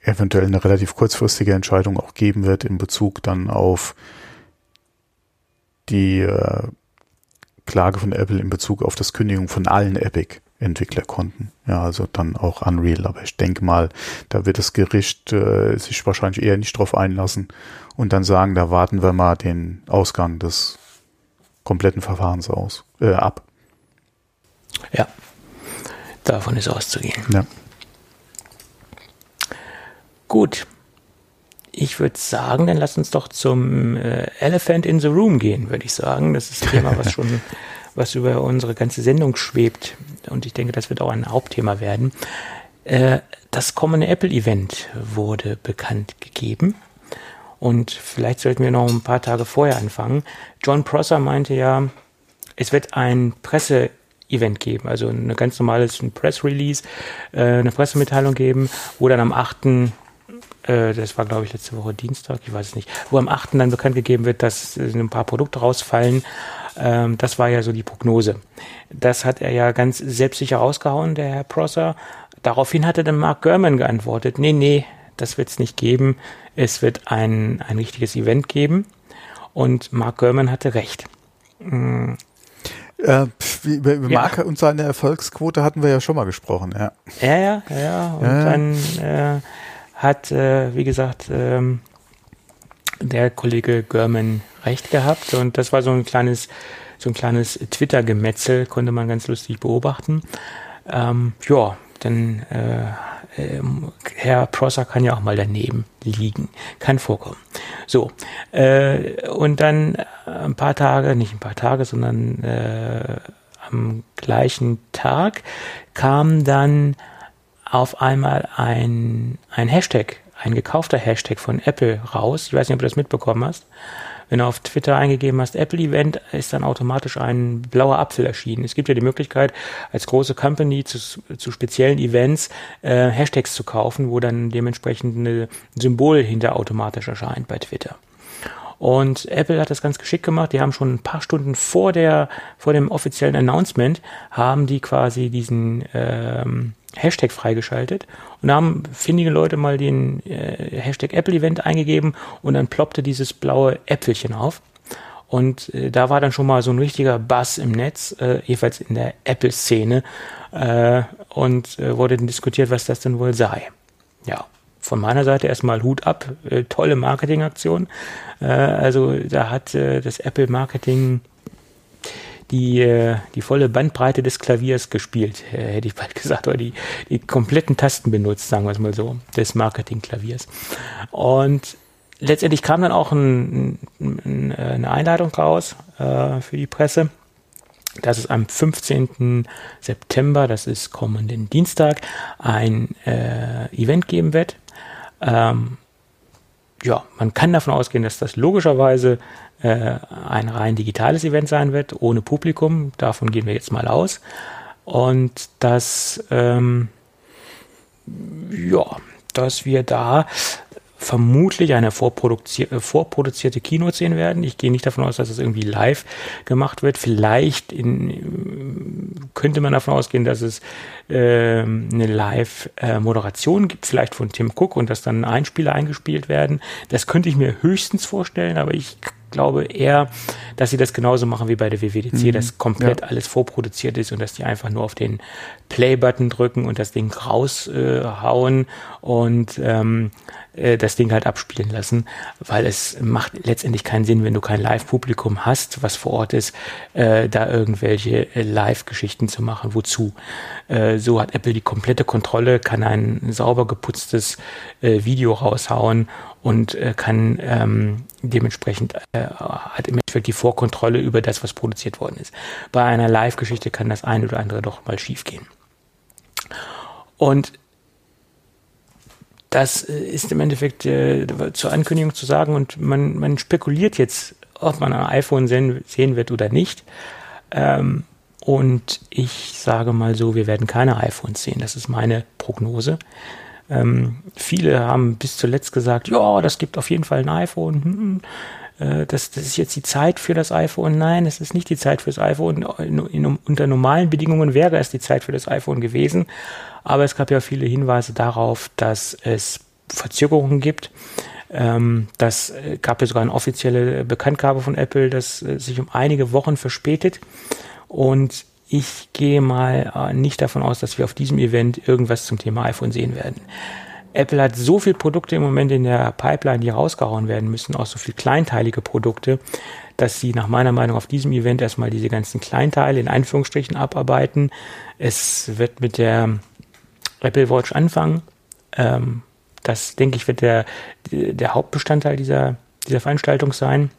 eventuell eine relativ kurzfristige Entscheidung auch geben wird in Bezug dann auf die äh, Klage von Apple in Bezug auf das Kündigung von allen Epic-Entwicklerkonten. Ja, also dann auch Unreal. Aber ich denke mal, da wird das Gericht äh, sich wahrscheinlich eher nicht drauf einlassen und dann sagen, da warten wir mal den Ausgang des kompletten Verfahrens aus, äh, ab. Ja, davon ist auszugehen. Ja. Gut. Ich würde sagen, dann lass uns doch zum äh, Elephant in the Room gehen, würde ich sagen. Das ist ein Thema, was schon, was über unsere ganze Sendung schwebt. Und ich denke, das wird auch ein Hauptthema werden. Äh, das kommende Apple-Event wurde bekannt gegeben. Und vielleicht sollten wir noch ein paar Tage vorher anfangen. John Prosser meinte ja, es wird ein Presse Event geben, also ein ganz normales Press Release, äh, eine Pressemitteilung geben, wo dann am 8 äh, das war glaube ich letzte Woche Dienstag, ich weiß es nicht, wo am 8. dann bekannt gegeben wird, dass ein paar Produkte rausfallen. Ähm, das war ja so die Prognose. Das hat er ja ganz selbstsicher rausgehauen, der Herr Prosser. Daraufhin hatte dann Mark Gurman geantwortet, nee, nee, das wird es nicht geben. Es wird ein, ein richtiges Event geben. Und Mark Gurman hatte recht. Mhm. Äh, über über ja. Marke und seine Erfolgsquote hatten wir ja schon mal gesprochen, ja. Ja, ja, ja. Und ja. dann äh, hat, äh, wie gesagt, ähm, der Kollege Görman recht gehabt und das war so ein kleines, so ein kleines Twitter-Gemetzel, konnte man ganz lustig beobachten. Ähm, ja, dann äh, äh, Herr Prosser kann ja auch mal daneben liegen, kann vorkommen. So äh, und dann ein paar Tage, nicht ein paar Tage, sondern äh, am gleichen Tag kam dann auf einmal ein, ein Hashtag, ein gekaufter Hashtag von Apple raus. Ich weiß nicht, ob du das mitbekommen hast. Wenn du auf Twitter eingegeben hast, Apple Event, ist dann automatisch ein blauer Apfel erschienen. Es gibt ja die Möglichkeit, als große Company zu, zu speziellen Events äh, Hashtags zu kaufen, wo dann dementsprechend ein Symbol hinter automatisch erscheint bei Twitter. Und Apple hat das ganz geschickt gemacht. Die haben schon ein paar Stunden vor der, vor dem offiziellen Announcement, haben die quasi diesen ähm, Hashtag freigeschaltet und da haben findige Leute mal den äh, Hashtag Apple Event eingegeben und dann ploppte dieses blaue Äpfelchen auf. Und äh, da war dann schon mal so ein richtiger Bass im Netz, äh, jedenfalls in der Apple-Szene, äh, und äh, wurde dann diskutiert, was das denn wohl sei. Ja, von meiner Seite erstmal Hut ab, äh, tolle Marketingaktion. Äh, also da hat äh, das Apple Marketing die, äh, die volle Bandbreite des Klaviers gespielt, hätte ich bald gesagt, oder die, die kompletten Tasten benutzt, sagen wir es mal so, des Marketingklaviers. Und letztendlich kam dann auch ein, ein, eine Einladung raus äh, für die Presse dass es am 15. September, das ist kommenden Dienstag, ein äh, Event geben wird. Ähm, ja, man kann davon ausgehen, dass das logischerweise äh, ein rein digitales Event sein wird, ohne Publikum. Davon gehen wir jetzt mal aus. Und dass, ähm, ja, dass wir da vermutlich eine vorproduzi äh, vorproduzierte Keynote sehen werden. Ich gehe nicht davon aus, dass es irgendwie live gemacht wird. Vielleicht in, könnte man davon ausgehen, dass es äh, eine Live-Moderation gibt, vielleicht von Tim Cook und dass dann Einspieler eingespielt werden. Das könnte ich mir höchstens vorstellen, aber ich glaube eher, dass sie das genauso machen wie bei der WWDC, mhm. dass komplett ja. alles vorproduziert ist und dass die einfach nur auf den Play-Button drücken und das Ding raushauen äh, und ähm, äh, das Ding halt abspielen lassen, weil es macht letztendlich keinen Sinn, wenn du kein Live-Publikum hast, was vor Ort ist, äh, da irgendwelche äh, Live-Geschichten zu machen. Wozu? Äh, so hat Apple die komplette Kontrolle, kann ein sauber geputztes äh, Video raushauen und äh, kann ähm, dementsprechend äh, hat im Endeffekt die Vorkontrolle über das, was produziert worden ist. Bei einer Live-Geschichte kann das eine oder andere doch mal schiefgehen. Und das äh, ist im Endeffekt äh, zur Ankündigung zu sagen und man, man spekuliert jetzt, ob man ein iPhone sehen, sehen wird oder nicht. Ähm, und ich sage mal so, wir werden keine iPhones sehen. Das ist meine Prognose. Ähm, viele haben bis zuletzt gesagt, ja, das gibt auf jeden Fall ein iPhone. Hm, hm äh, das, das ist jetzt die Zeit für das iPhone. Nein, es ist nicht die Zeit für das iPhone. In, in, unter normalen Bedingungen wäre es die Zeit für das iPhone gewesen. Aber es gab ja viele Hinweise darauf, dass es Verzögerungen gibt. Ähm, das äh, gab ja sogar eine offizielle Bekanntgabe von Apple, dass äh, sich um einige Wochen verspätet. Und ich gehe mal äh, nicht davon aus, dass wir auf diesem Event irgendwas zum Thema iPhone sehen werden. Apple hat so viele Produkte im Moment in der Pipeline, die rausgehauen werden müssen, auch so viele kleinteilige Produkte, dass sie nach meiner Meinung auf diesem Event erstmal diese ganzen Kleinteile in Anführungsstrichen abarbeiten. Es wird mit der Apple Watch anfangen. Ähm, das, denke ich, wird der, der Hauptbestandteil dieser, dieser Veranstaltung sein.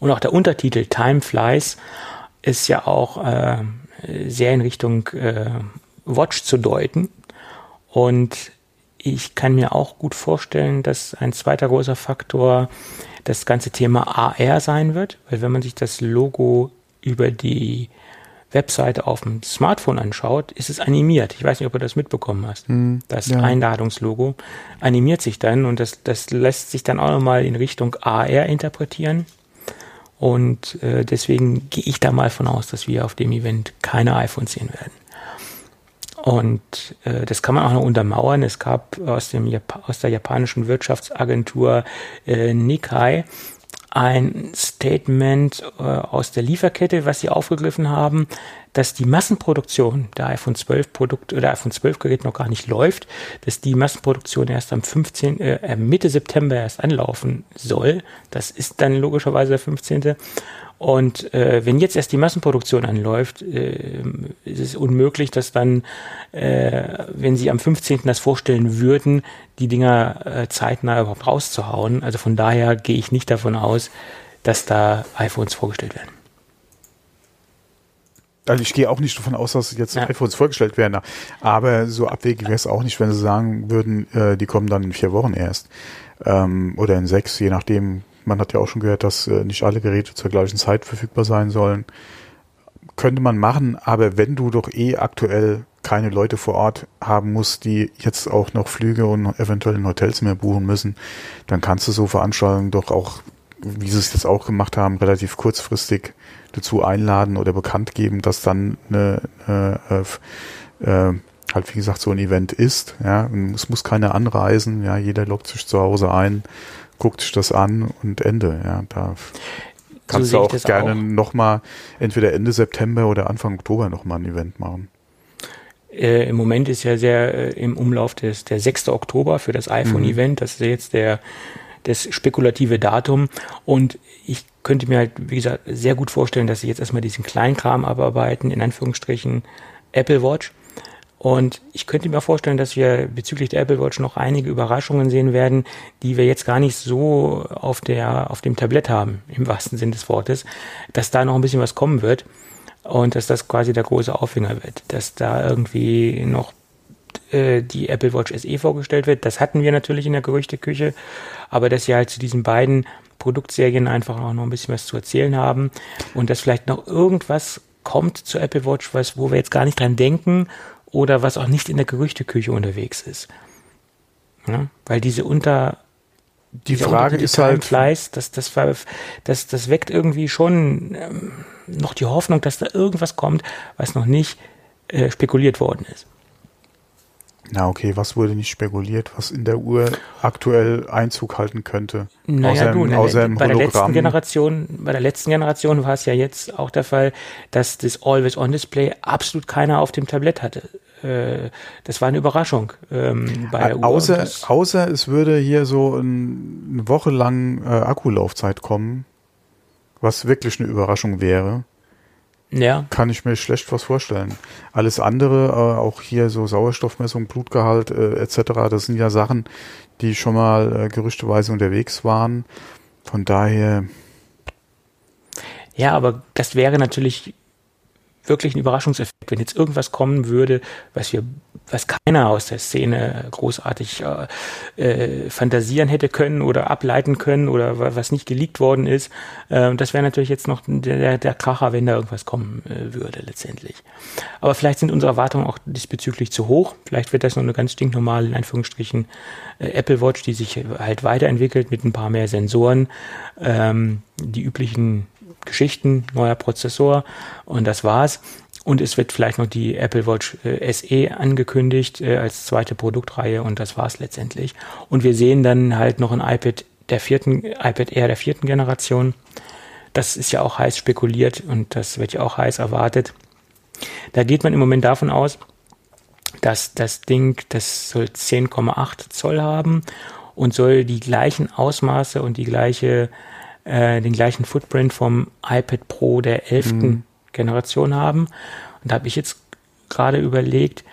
Und auch der Untertitel Time Flies ist ja auch äh, sehr in Richtung äh, Watch zu deuten. Und ich kann mir auch gut vorstellen, dass ein zweiter großer Faktor das ganze Thema AR sein wird, weil wenn man sich das Logo über die Webseite auf dem Smartphone anschaut, ist es animiert. Ich weiß nicht, ob du das mitbekommen hast. Mm, das ja. Einladungslogo animiert sich dann und das, das lässt sich dann auch nochmal in Richtung AR interpretieren. Und äh, deswegen gehe ich da mal von aus, dass wir auf dem Event keine iPhones sehen werden. Und äh, das kann man auch noch untermauern. Es gab aus, dem Jap aus der japanischen Wirtschaftsagentur äh, Nikkei ein Statement äh, aus der Lieferkette, was sie aufgegriffen haben, dass die Massenproduktion der iPhone 12 Produkte oder iPhone 12 Gerät noch gar nicht läuft, dass die Massenproduktion erst am 15. Äh, Mitte September erst anlaufen soll. Das ist dann logischerweise der 15. Und äh, wenn jetzt erst die Massenproduktion anläuft, äh, ist es unmöglich, dass dann, äh, wenn sie am 15. das vorstellen würden, die Dinger äh, zeitnah überhaupt rauszuhauen. Also von daher gehe ich nicht davon aus, dass da iPhones vorgestellt werden. Also ich gehe auch nicht davon aus, dass jetzt ja. iPhones vorgestellt werden. Aber so abwegig wäre es auch nicht, wenn sie sagen würden, äh, die kommen dann in vier Wochen erst. Ähm, oder in sechs, je nachdem, man hat ja auch schon gehört, dass äh, nicht alle Geräte zur gleichen Zeit verfügbar sein sollen. Könnte man machen, aber wenn du doch eh aktuell keine Leute vor Ort haben musst, die jetzt auch noch Flüge und eventuell in Hotels mehr buchen müssen, dann kannst du so Veranstaltungen doch auch, wie sie es jetzt auch gemacht haben, relativ kurzfristig dazu einladen oder bekannt geben, dass dann eine, äh, äh, halt wie gesagt so ein Event ist. Ja, es muss keiner anreisen. Ja, jeder lockt sich zu Hause ein guckt sich das an und Ende. Ja, da kannst so du auch gerne nochmal entweder Ende September oder Anfang Oktober nochmal ein Event machen. Äh, Im Moment ist ja sehr äh, im Umlauf des, der 6. Oktober für das iPhone-Event. Mhm. Das ist jetzt der das spekulative Datum. Und ich könnte mir halt, wie gesagt, sehr gut vorstellen, dass sie jetzt erstmal diesen Kleinkram abarbeiten, in Anführungsstrichen Apple Watch und ich könnte mir vorstellen, dass wir bezüglich der Apple Watch noch einige Überraschungen sehen werden, die wir jetzt gar nicht so auf der, auf dem Tablett haben, im wahrsten Sinn des Wortes, dass da noch ein bisschen was kommen wird und dass das quasi der große Aufhänger wird, dass da irgendwie noch äh, die Apple Watch SE vorgestellt wird. Das hatten wir natürlich in der Gerüchteküche, aber dass sie halt zu diesen beiden Produktserien einfach auch noch ein bisschen was zu erzählen haben und dass vielleicht noch irgendwas kommt zur Apple Watch, was, wo wir jetzt gar nicht dran denken oder was auch nicht in der Gerüchteküche unterwegs ist. Ja, weil diese unter die Frage ist halt Fleiß, das, das, das, das weckt irgendwie schon ähm, noch die Hoffnung, dass da irgendwas kommt, was noch nicht äh, spekuliert worden ist. Na okay, was wurde nicht spekuliert, was in der Uhr aktuell Einzug halten könnte? Naja, außer, du, im, außer im bei der letzten Generation, bei der letzten Generation war es ja jetzt auch der Fall, dass das Always-On-Display absolut keiner auf dem Tablett hatte. Äh, das war eine Überraschung ähm, bei der Uhr. Außer, außer es würde hier so ein, eine Woche lang äh, Akkulaufzeit kommen, was wirklich eine Überraschung wäre. Ja. Kann ich mir schlecht was vorstellen. Alles andere, äh, auch hier so Sauerstoffmessung, Blutgehalt äh, etc., das sind ja Sachen, die schon mal äh, gerüchteweise unterwegs waren. Von daher. Ja, aber das wäre natürlich wirklich ein Überraschungseffekt, wenn jetzt irgendwas kommen würde, was wir, was keiner aus der Szene großartig äh, äh, fantasieren hätte können oder ableiten können oder was nicht geleakt worden ist. Äh, das wäre natürlich jetzt noch der, der Kracher, wenn da irgendwas kommen äh, würde letztendlich. Aber vielleicht sind unsere Erwartungen auch diesbezüglich zu hoch. Vielleicht wird das noch eine ganz stinknormale, in Anführungsstrichen, äh, Apple Watch, die sich halt weiterentwickelt mit ein paar mehr Sensoren. Ähm, die üblichen Geschichten, neuer Prozessor und das war's. Und es wird vielleicht noch die Apple Watch äh, SE angekündigt äh, als zweite Produktreihe und das war's letztendlich. Und wir sehen dann halt noch ein iPad der vierten, iPad Air der vierten Generation. Das ist ja auch heiß spekuliert und das wird ja auch heiß erwartet. Da geht man im Moment davon aus, dass das Ding, das soll 10,8 Zoll haben und soll die gleichen Ausmaße und die gleiche äh, den gleichen Footprint vom iPad Pro der 11. Mhm. Generation haben. Und da habe ich jetzt gerade überlegt,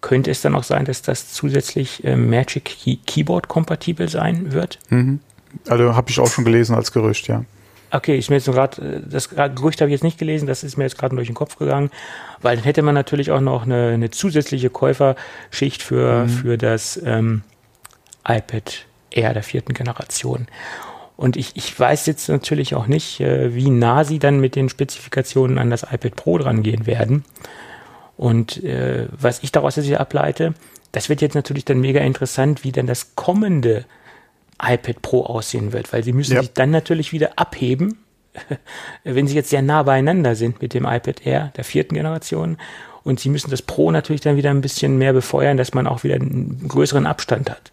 könnte es dann auch sein, dass das zusätzlich äh, Magic Key Keyboard kompatibel sein wird? Mhm. Also habe ich auch schon gelesen als Gerücht, ja. Okay, ist mir jetzt gerade, äh, das Gerücht habe ich jetzt nicht gelesen, das ist mir jetzt gerade durch den Kopf gegangen, weil dann hätte man natürlich auch noch eine, eine zusätzliche Käuferschicht für, mhm. für das ähm, iPad Air der vierten Generation. Und ich, ich weiß jetzt natürlich auch nicht, äh, wie nah sie dann mit den Spezifikationen an das iPad Pro dran gehen werden. Und äh, was ich daraus jetzt ableite, das wird jetzt natürlich dann mega interessant, wie dann das kommende iPad Pro aussehen wird, weil sie müssen ja. sich dann natürlich wieder abheben, wenn sie jetzt sehr nah beieinander sind mit dem iPad Air der vierten Generation. Und sie müssen das Pro natürlich dann wieder ein bisschen mehr befeuern, dass man auch wieder einen größeren Abstand hat.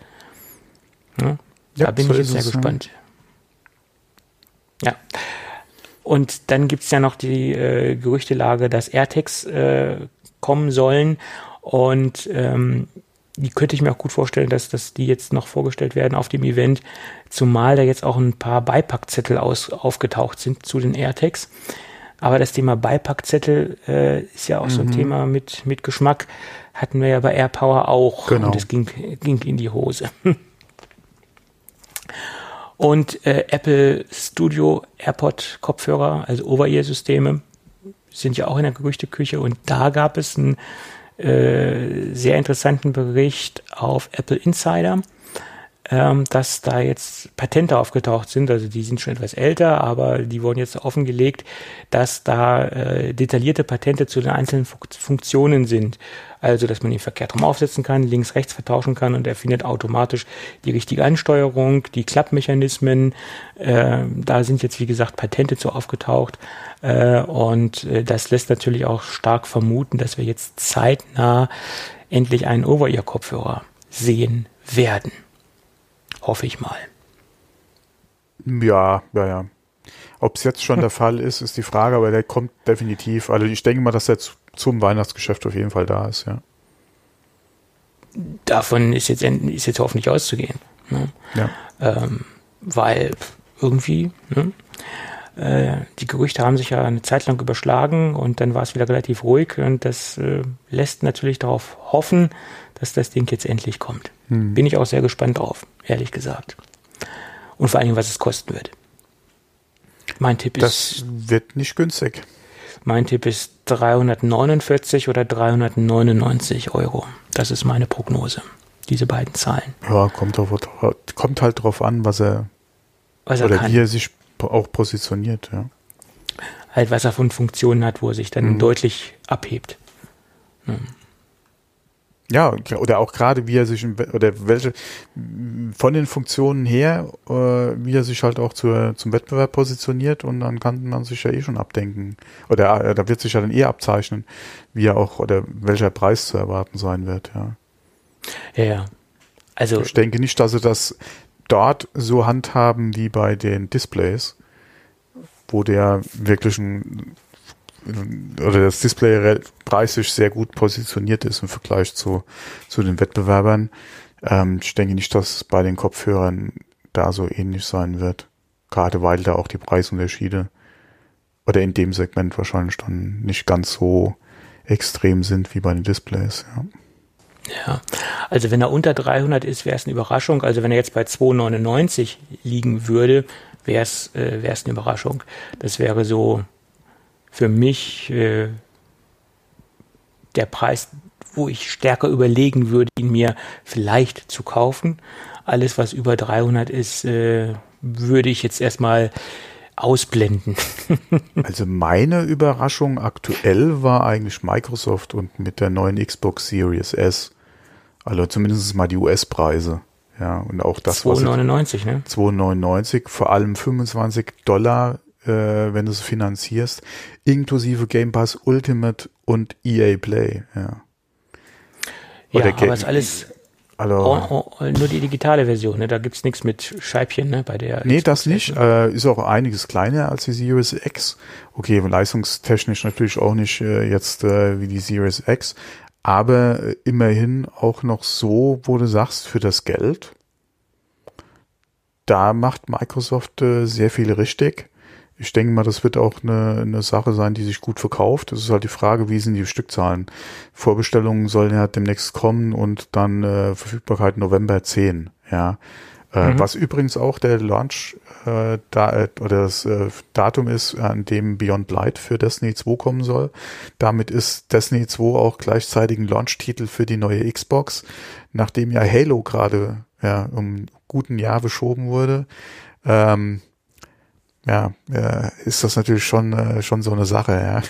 Ja, ja da bin so ich jetzt sehr gespannt. Ja. Und dann gibt's ja noch die äh, Gerüchtelage, dass AirTags äh, kommen sollen. Und ähm, die könnte ich mir auch gut vorstellen, dass, dass die jetzt noch vorgestellt werden auf dem Event, zumal da jetzt auch ein paar Beipackzettel aus, aufgetaucht sind zu den AirTags. Aber das Thema Beipackzettel äh, ist ja auch mhm. so ein mhm. Thema mit, mit Geschmack. Hatten wir ja bei AirPower auch. Genau. Und es ging, ging in die Hose. Und äh, Apple Studio AirPod Kopfhörer, also Over-Ear-Systeme, sind ja auch in der Gerüchteküche. Und da gab es einen äh, sehr interessanten Bericht auf Apple Insider, ähm, dass da jetzt Patente aufgetaucht sind. Also die sind schon etwas älter, aber die wurden jetzt offengelegt, dass da äh, detaillierte Patente zu den einzelnen Funktionen sind. Also, dass man den verkehrt rum aufsetzen kann, links, rechts vertauschen kann und er findet automatisch die richtige Ansteuerung, die Klappmechanismen. Äh, da sind jetzt, wie gesagt, Patente zu aufgetaucht. Äh, und äh, das lässt natürlich auch stark vermuten, dass wir jetzt zeitnah endlich einen Over-Ear-Kopfhörer sehen werden. Hoffe ich mal. Ja, ja, ja. Ob es jetzt schon der Fall ist, ist die Frage, aber der kommt definitiv. Also ich denke mal, dass er zum Weihnachtsgeschäft auf jeden Fall da ist, ja. Davon ist jetzt, ist jetzt hoffentlich auszugehen. Ne? Ja. Ähm, weil irgendwie, ne? äh, die Gerüchte haben sich ja eine Zeit lang überschlagen und dann war es wieder relativ ruhig und das äh, lässt natürlich darauf hoffen, dass das Ding jetzt endlich kommt. Hm. Bin ich auch sehr gespannt drauf, ehrlich gesagt. Und vor allem, was es kosten wird. Mein Tipp ist. Das wird nicht günstig. Mein Tipp ist 349 oder 399 Euro. Das ist meine Prognose. Diese beiden Zahlen. Ja, kommt, auf, kommt halt drauf an, was er, was er oder kann. wie er sich auch positioniert. Ja. Halt, was er von Funktionen hat, wo er sich dann mhm. deutlich abhebt. Hm. Ja, oder auch gerade wie er sich oder welche von den Funktionen her, äh, wie er sich halt auch zur, zum Wettbewerb positioniert und dann kann man sich ja eh schon abdenken. Oder äh, da wird sich ja dann eh abzeichnen, wie er auch oder welcher Preis zu erwarten sein wird, ja. Ja, ja. Also ich denke nicht, dass sie das dort so handhaben wie bei den Displays, wo der wirklich ein oder das Display preislich sehr gut positioniert ist im Vergleich zu, zu den Wettbewerbern. Ähm, ich denke nicht, dass es bei den Kopfhörern da so ähnlich sein wird. Gerade weil da auch die Preisunterschiede oder in dem Segment wahrscheinlich dann nicht ganz so extrem sind wie bei den Displays. Ja. Ja, also wenn er unter 300 ist, wäre es eine Überraschung. Also wenn er jetzt bei 2,99 liegen würde, wäre es äh, eine Überraschung. Das wäre so für mich äh, der Preis, wo ich stärker überlegen würde, ihn mir vielleicht zu kaufen. Alles, was über 300 ist, äh, würde ich jetzt erstmal ausblenden. also meine Überraschung aktuell war eigentlich Microsoft und mit der neuen Xbox Series S. Also zumindest mal die US-Preise. Ja, und auch das 2,99, ne? 2,99, vor allem 25 Dollar äh, wenn du es finanzierst, inklusive Game Pass Ultimate und EA Play. Ja, Oder ja aber ist alles also, oh, oh, nur die digitale Version, ne? da gibt's nichts mit Scheibchen ne? bei der. Nee, das nicht. Äh, ist auch einiges kleiner als die Series X. Okay, leistungstechnisch natürlich auch nicht äh, jetzt äh, wie die Series X, aber äh, immerhin auch noch so, wo du sagst, für das Geld, da macht Microsoft äh, sehr viel richtig ich denke mal, das wird auch eine, eine Sache sein, die sich gut verkauft. Das ist halt die Frage, wie sind die Stückzahlen? Vorbestellungen sollen ja demnächst kommen und dann äh, Verfügbarkeit November 10, ja. Äh, mhm. Was übrigens auch der Launch äh, da, äh, oder das äh, Datum ist, an dem Beyond Light für Destiny 2 kommen soll. Damit ist Destiny 2 auch gleichzeitig ein Launch-Titel für die neue Xbox, nachdem ja Halo gerade ja, um guten Jahr verschoben wurde. Ähm, ja, äh, ist das natürlich schon, äh, schon so eine Sache,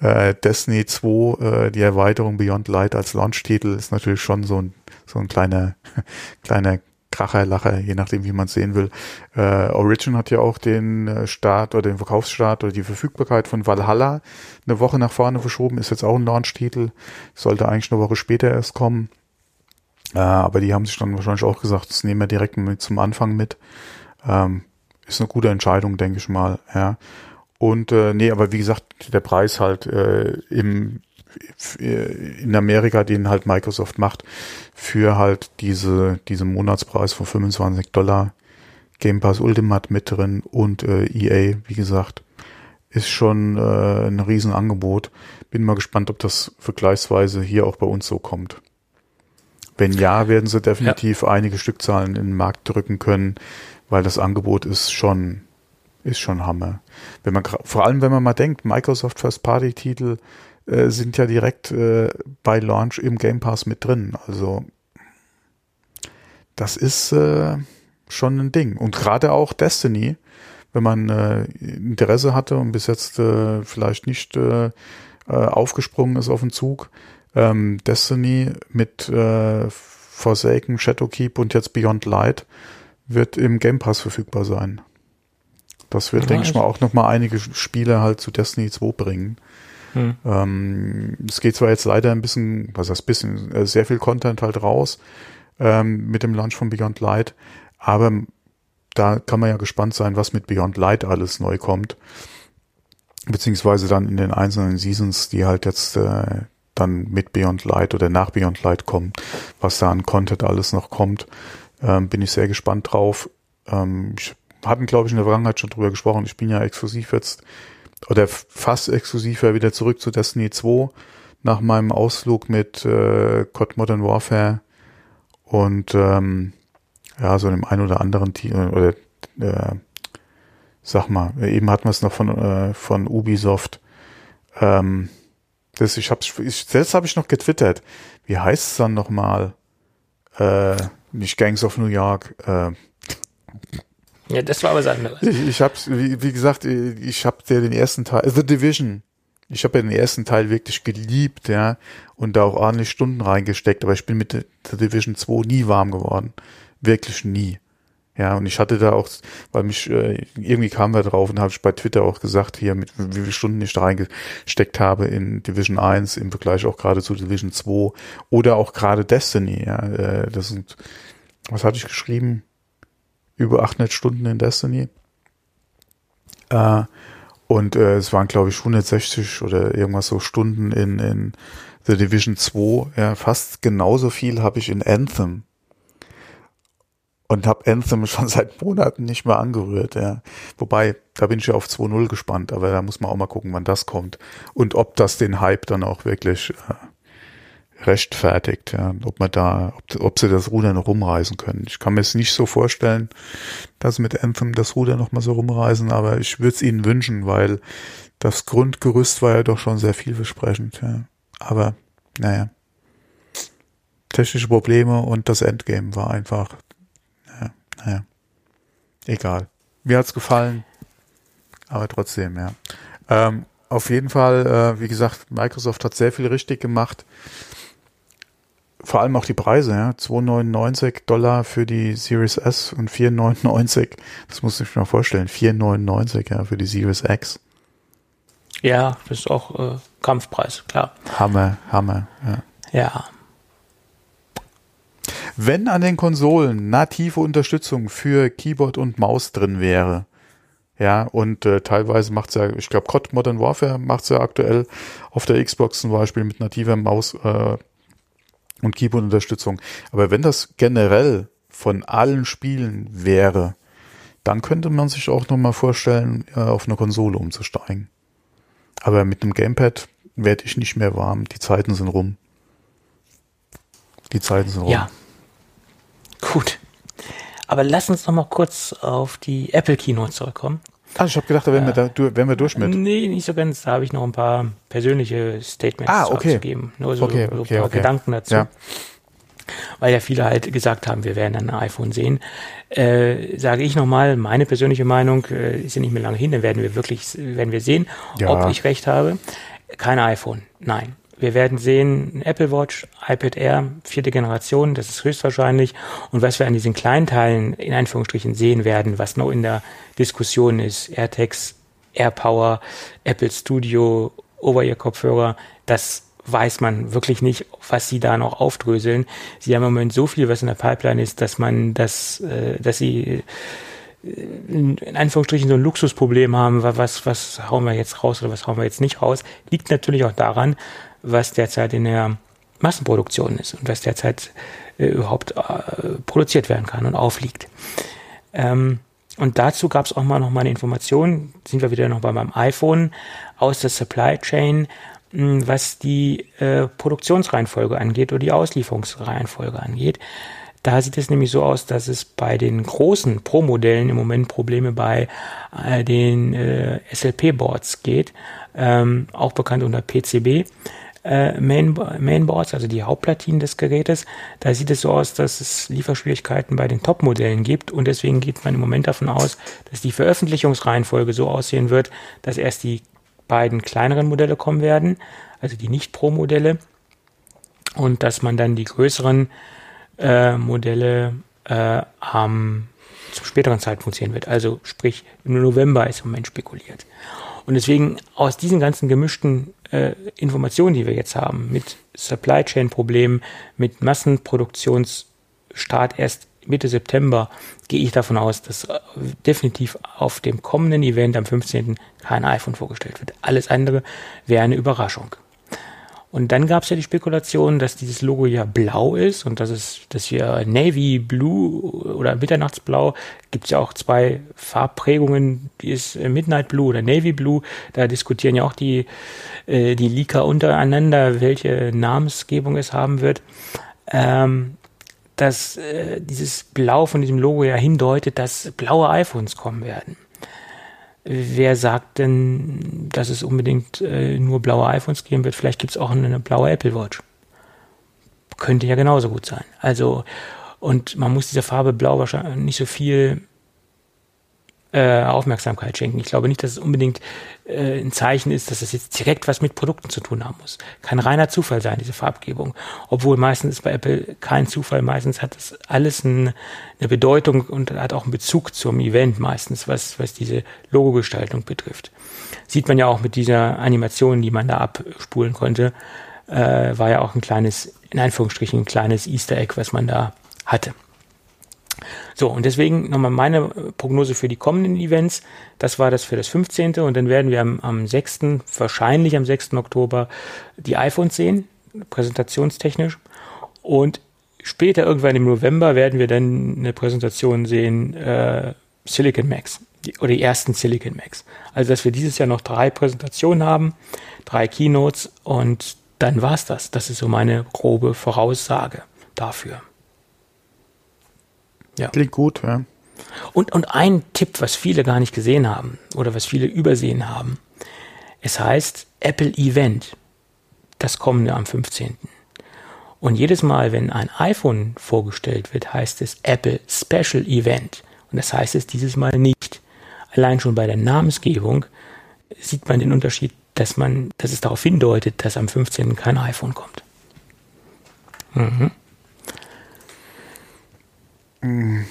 ja. äh, Destiny 2, äh, die Erweiterung Beyond Light als Launch-Titel ist natürlich schon so ein, so ein kleiner, kleiner Kracher, Lacher, je nachdem, wie man es sehen will. Äh, Origin hat ja auch den äh, Start oder den Verkaufsstart oder die Verfügbarkeit von Valhalla eine Woche nach vorne verschoben, ist jetzt auch ein Launch-Titel, sollte eigentlich eine Woche später erst kommen. Aber die haben sich dann wahrscheinlich auch gesagt, das nehmen wir direkt mit zum Anfang mit. Ähm, ist eine gute Entscheidung, denke ich mal, ja. Und äh, nee, aber wie gesagt, der Preis halt äh, im in Amerika, den halt Microsoft macht, für halt diese, diese Monatspreis von 25 Dollar Game Pass Ultimate mit drin und äh, EA, wie gesagt, ist schon äh, ein Riesenangebot. Bin mal gespannt, ob das vergleichsweise hier auch bei uns so kommt. Wenn ja, werden sie definitiv ja. einige Stückzahlen in den Markt drücken können, weil das Angebot ist schon, ist schon Hammer. Wenn man, vor allem wenn man mal denkt, Microsoft First Party Titel äh, sind ja direkt äh, bei Launch im Game Pass mit drin. Also, das ist äh, schon ein Ding. Und gerade auch Destiny, wenn man äh, Interesse hatte und bis jetzt äh, vielleicht nicht äh, äh aufgesprungen ist auf den Zug, ähm, Destiny mit äh, Forsaken, Shadowkeep und jetzt Beyond Light wird im Game Pass verfügbar sein. Das wird, ja, denke ich mal, auch noch mal einige Spiele halt zu Destiny 2 bringen. Hm. Ähm, es geht zwar jetzt leider ein bisschen, was heißt bisschen, äh, sehr viel Content halt raus ähm, mit dem Launch von Beyond Light, aber da kann man ja gespannt sein, was mit Beyond Light alles neu kommt. Beziehungsweise dann in den einzelnen Seasons, die halt jetzt äh, dann mit Beyond Light oder nach Beyond Light kommen, was da an Content alles noch kommt. Ähm, bin ich sehr gespannt drauf. Ähm, ich hatten, glaube ich, in der Vergangenheit schon drüber gesprochen. Ich bin ja exklusiv jetzt oder fast exklusiver wieder zurück zu Destiny 2 nach meinem Ausflug mit äh, COD Modern Warfare und ähm, ja, so einem ein oder anderen Team oder äh, sag mal, eben hatten wir es noch von, äh, von Ubisoft. Ähm, das, ich hab's, ich, selbst habe ich noch getwittert. Wie heißt es dann nochmal? Äh, nicht Gangs of New York. Äh, ja, das war aber was anderes. Ich, ich hab's, wie, wie gesagt, ich hab dir den ersten Teil, The Division. ich habe ja den ersten Teil wirklich geliebt, ja, und da auch ordentlich Stunden reingesteckt, aber ich bin mit der Division 2 nie warm geworden. Wirklich nie. Ja, und ich hatte da auch, weil mich äh, irgendwie kam wir drauf und habe ich bei Twitter auch gesagt, hier mit wie viele Stunden ich da reingesteckt habe in Division 1 im Vergleich auch gerade zu Division 2 oder auch gerade Destiny, ja, äh, das sind was hatte ich geschrieben? Über 800 Stunden in Destiny. Äh, und äh, es waren, glaube ich, 160 oder irgendwas so Stunden in, in The Division 2. Ja, fast genauso viel habe ich in Anthem. Und habe Anthem schon seit Monaten nicht mehr angerührt. Ja. Wobei, da bin ich ja auf 2.0 gespannt, aber da muss man auch mal gucken, wann das kommt. Und ob das den Hype dann auch wirklich äh, rechtfertigt, ja, ob man da, ob, ob sie das Ruder noch rumreißen können. Ich kann mir es nicht so vorstellen, dass mit Anthem das Ruder noch mal so rumreißen, aber ich würde es ihnen wünschen, weil das Grundgerüst war ja doch schon sehr vielversprechend, ja. Aber, naja. Technische Probleme und das Endgame war einfach, naja. Egal. Mir hat's gefallen, aber trotzdem, ja. Ähm, auf jeden Fall, äh, wie gesagt, Microsoft hat sehr viel richtig gemacht vor allem auch die Preise, ja. 2,99 Dollar für die Series S und 4,99, das muss ich mir mal vorstellen, 4,99 ja, für die Series X. Ja, das ist auch äh, Kampfpreis, klar. Hammer, Hammer, ja. Ja. Wenn an den Konsolen native Unterstützung für Keyboard und Maus drin wäre, ja, und äh, teilweise macht's ja, ich glaube, COD Modern Warfare macht's ja aktuell auf der Xbox zum Beispiel mit nativer Maus äh, und Keyboard-Unterstützung. Aber wenn das generell von allen Spielen wäre, dann könnte man sich auch nochmal vorstellen, äh, auf eine Konsole umzusteigen. Aber mit einem Gamepad werde ich nicht mehr warm. Die Zeiten sind rum. Die Zeiten sind rum. Ja. Gut. Aber lass uns noch mal kurz auf die Apple Keynote zurückkommen. Ah, ich habe gedacht, da wären, wir da, wären wir durch mit. Nee, nicht so ganz. Da habe ich noch ein paar persönliche Statements ah, okay. zu geben. Nur so, okay, so okay, ein paar okay. Gedanken dazu. Ja. Weil ja viele halt gesagt haben, wir werden ein iPhone sehen. Äh, sage ich nochmal, meine persönliche Meinung äh, ist ja nicht mehr lange hin, dann werden wir wirklich, werden wir sehen, Ja. ob ich recht habe. Kein iPhone, nein. Wir werden sehen, Apple Watch, iPad Air, vierte Generation, das ist höchstwahrscheinlich. Und was wir an diesen kleinen Teilen in Anführungsstrichen sehen werden, was noch in der Diskussion ist, AirTags, AirPower, Apple Studio, Over-Ear-Kopfhörer, das weiß man wirklich nicht, was sie da noch aufdröseln. Sie haben im Moment so viel, was in der Pipeline ist, dass man das, äh, dass sie äh, in Anführungsstrichen so ein Luxusproblem haben, wa- was, was hauen wir jetzt raus oder was hauen wir jetzt nicht raus, liegt natürlich auch daran, was derzeit in der Massenproduktion ist und was derzeit äh, überhaupt äh, produziert werden kann und aufliegt. Ähm, und dazu gab es auch mal noch mal eine Information, sind wir wieder noch bei meinem iPhone, aus der Supply Chain, mh, was die äh, Produktionsreihenfolge angeht oder die Auslieferungsreihenfolge angeht. Da sieht es nämlich so aus, dass es bei den großen Pro-Modellen im Moment Probleme bei äh, den äh, SLP-Boards geht, ähm, auch bekannt unter PCB äh, Main, Mainboards, also die Hauptplatinen des Gerätes. Da sieht es so aus, dass es Lieferschwierigkeiten bei den Top-Modellen gibt und deswegen geht man im Moment davon aus, dass die Veröffentlichungsreihenfolge so aussehen wird, dass erst die beiden kleineren Modelle kommen werden, also die Nicht-Pro-Modelle und dass man dann die größeren äh, Modelle äh, am zum späteren Zeitpunkt sehen wird. Also sprich, im November ist im Moment spekuliert. Und deswegen aus diesen ganzen gemischten äh, Informationen, die wir jetzt haben, mit Supply Chain Problemen, mit Massenproduktionsstart erst Mitte September, gehe ich davon aus, dass äh, definitiv auf dem kommenden Event am 15. kein iPhone vorgestellt wird. Alles andere wäre eine Überraschung. Und dann gab es ja die Spekulation, dass dieses Logo ja blau ist und dass es, dass wir Navy Blue oder Mitternachtsblau gibt es ja auch zwei Farbprägungen, die ist äh, Midnight Blue oder Navy Blue. Da diskutieren ja auch die äh, die Leaker untereinander, welche Namensgebung es haben wird. Ähm, dass äh, dieses Blau von diesem Logo ja hindeutet, dass blaue iPhones kommen werden. Wer sagt denn, dass es unbedingt äh, nur blaue iPhones geben wird? Vielleicht gibt es auch eine, blaue Apple Watch. Könnte ja genauso gut sein. Also, und man muss dieser Farbe blau wahrscheinlich nicht so viel äh, Aufmerksamkeit schenken. Ich glaube nicht, dass es unbedingt äh, ein Zeichen ist, dass es jetzt direkt was mit Produkten zu tun haben muss. Kann reiner Zufall sein, diese Farbgebung. Obwohl meistens ist bei Apple kein Zufall. Meistens hat es alles ein, eine Bedeutung und hat auch einen Bezug zum Event meistens, was, was diese Logogestaltung betrifft. Sieht man ja auch mit dieser Animation, die man da abspulen konnte, äh, war ja auch ein kleines, in Anführungsstrichen, ein kleines Easter Egg, was man da hatte. So, und deswegen nochmal meine Prognose für die kommenden Events. Das war das für das 15. Und dann werden wir am, am 6., wahrscheinlich am 6. Oktober, die iPhones sehen, präsentationstechnisch. Und später, irgendwann im November, werden wir dann eine Präsentation sehen, äh, Silicon Max die, oder die ersten Silicon Max. Also, dass wir dieses Jahr noch drei Präsentationen haben, drei Keynotes und dann war's das. Das ist so meine grobe Voraussage dafür. Ja. Klingt gut, ja. Und, und ein Tipp, was viele gar nicht gesehen haben oder was viele übersehen haben. Es heißt Apple Event. Das kommende am 15. Und jedes Mal, wenn ein iPhone vorgestellt wird, heißt es Apple Special Event. Und das heißt es dieses Mal nicht. Allein schon bei der Namensgebung sieht man den Unterschied, dass man, dass es darauf hindeutet, dass am 15. kein iPhone kommt. Mhm. Mm,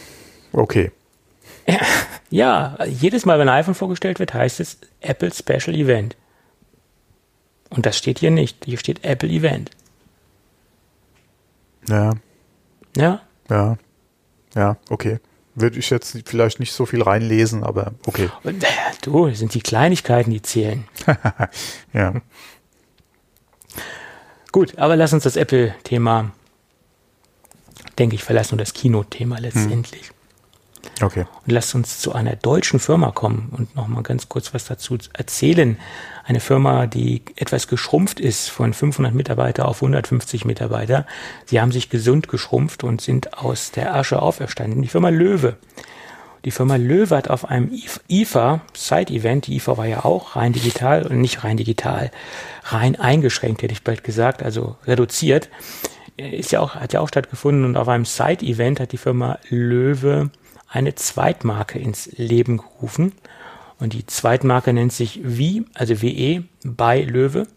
okay. Ja, jedes Mal, wenn ein iPhone vorgestellt wird, heißt es Apple Special Event. Und das steht hier nicht. Hier steht Apple Event. Ja. Ja? Ja. Ja, okay. Würde ich jetzt vielleicht nicht so viel reinlesen, aber okay. Und, äh, du, sind die Kleinigkeiten, die zählen. ja. Gut, aber lass uns das Apple-Thema denke ich, verlassen nur das Kinothema letztendlich. Okay. Und lasst uns zu einer deutschen Firma kommen und nochmal ganz kurz was dazu erzählen. Eine Firma, die etwas geschrumpft ist von 500 Mitarbeiter auf 150 Mitarbeiter. Sie haben sich gesund geschrumpft und sind aus der Asche auferstanden. Die Firma Löwe. Die Firma Löwe hat auf einem IFA Side-Event, die IFA war ja auch rein digital und nicht rein digital, rein eingeschränkt, hätte ich bald gesagt, also reduziert, ist ja auch, hat ja auch stattgefunden und auf einem Side-Event hat die Firma Löwe eine Zweitmarke ins Leben gerufen. Und die Zweitmarke nennt sich Wie, also WE bei Löwe.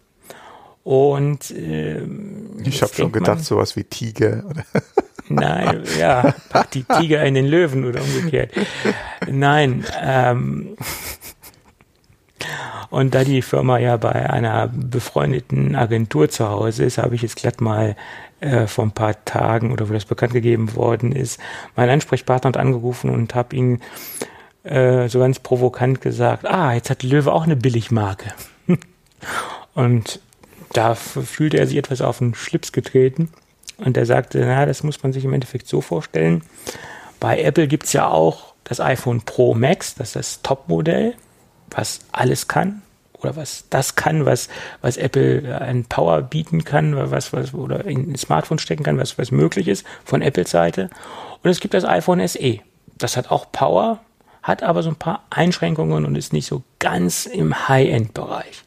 Und äh, ich habe schon gedacht, man, sowas wie Tiger. Oder? Nein, ja, pack die Tiger in den Löwen oder umgekehrt. Nein, ähm, und da die Firma ja bei einer befreundeten Agentur zu Hause ist, habe ich jetzt glatt mal äh, vor ein paar Tagen oder wo das bekannt gegeben worden ist, meinen Ansprechpartner hat angerufen und habe ihn äh, so ganz provokant gesagt, ah, jetzt hat Löwe auch eine Billigmarke. und da fühlte er sich etwas auf den Schlips getreten und er sagte, na, das muss man sich im Endeffekt so vorstellen. Bei Apple gibt's ja auch das iPhone Pro Max, das ist das Topmodell, was alles kann, oder was das kann, was, was Apple an Power bieten kann, was, was, oder in ein Smartphone stecken kann, was, was möglich ist von Apples Seite. Und es gibt das iPhone SE. Das hat auch Power, hat aber so ein paar Einschränkungen und ist nicht so ganz im High-End-Bereich.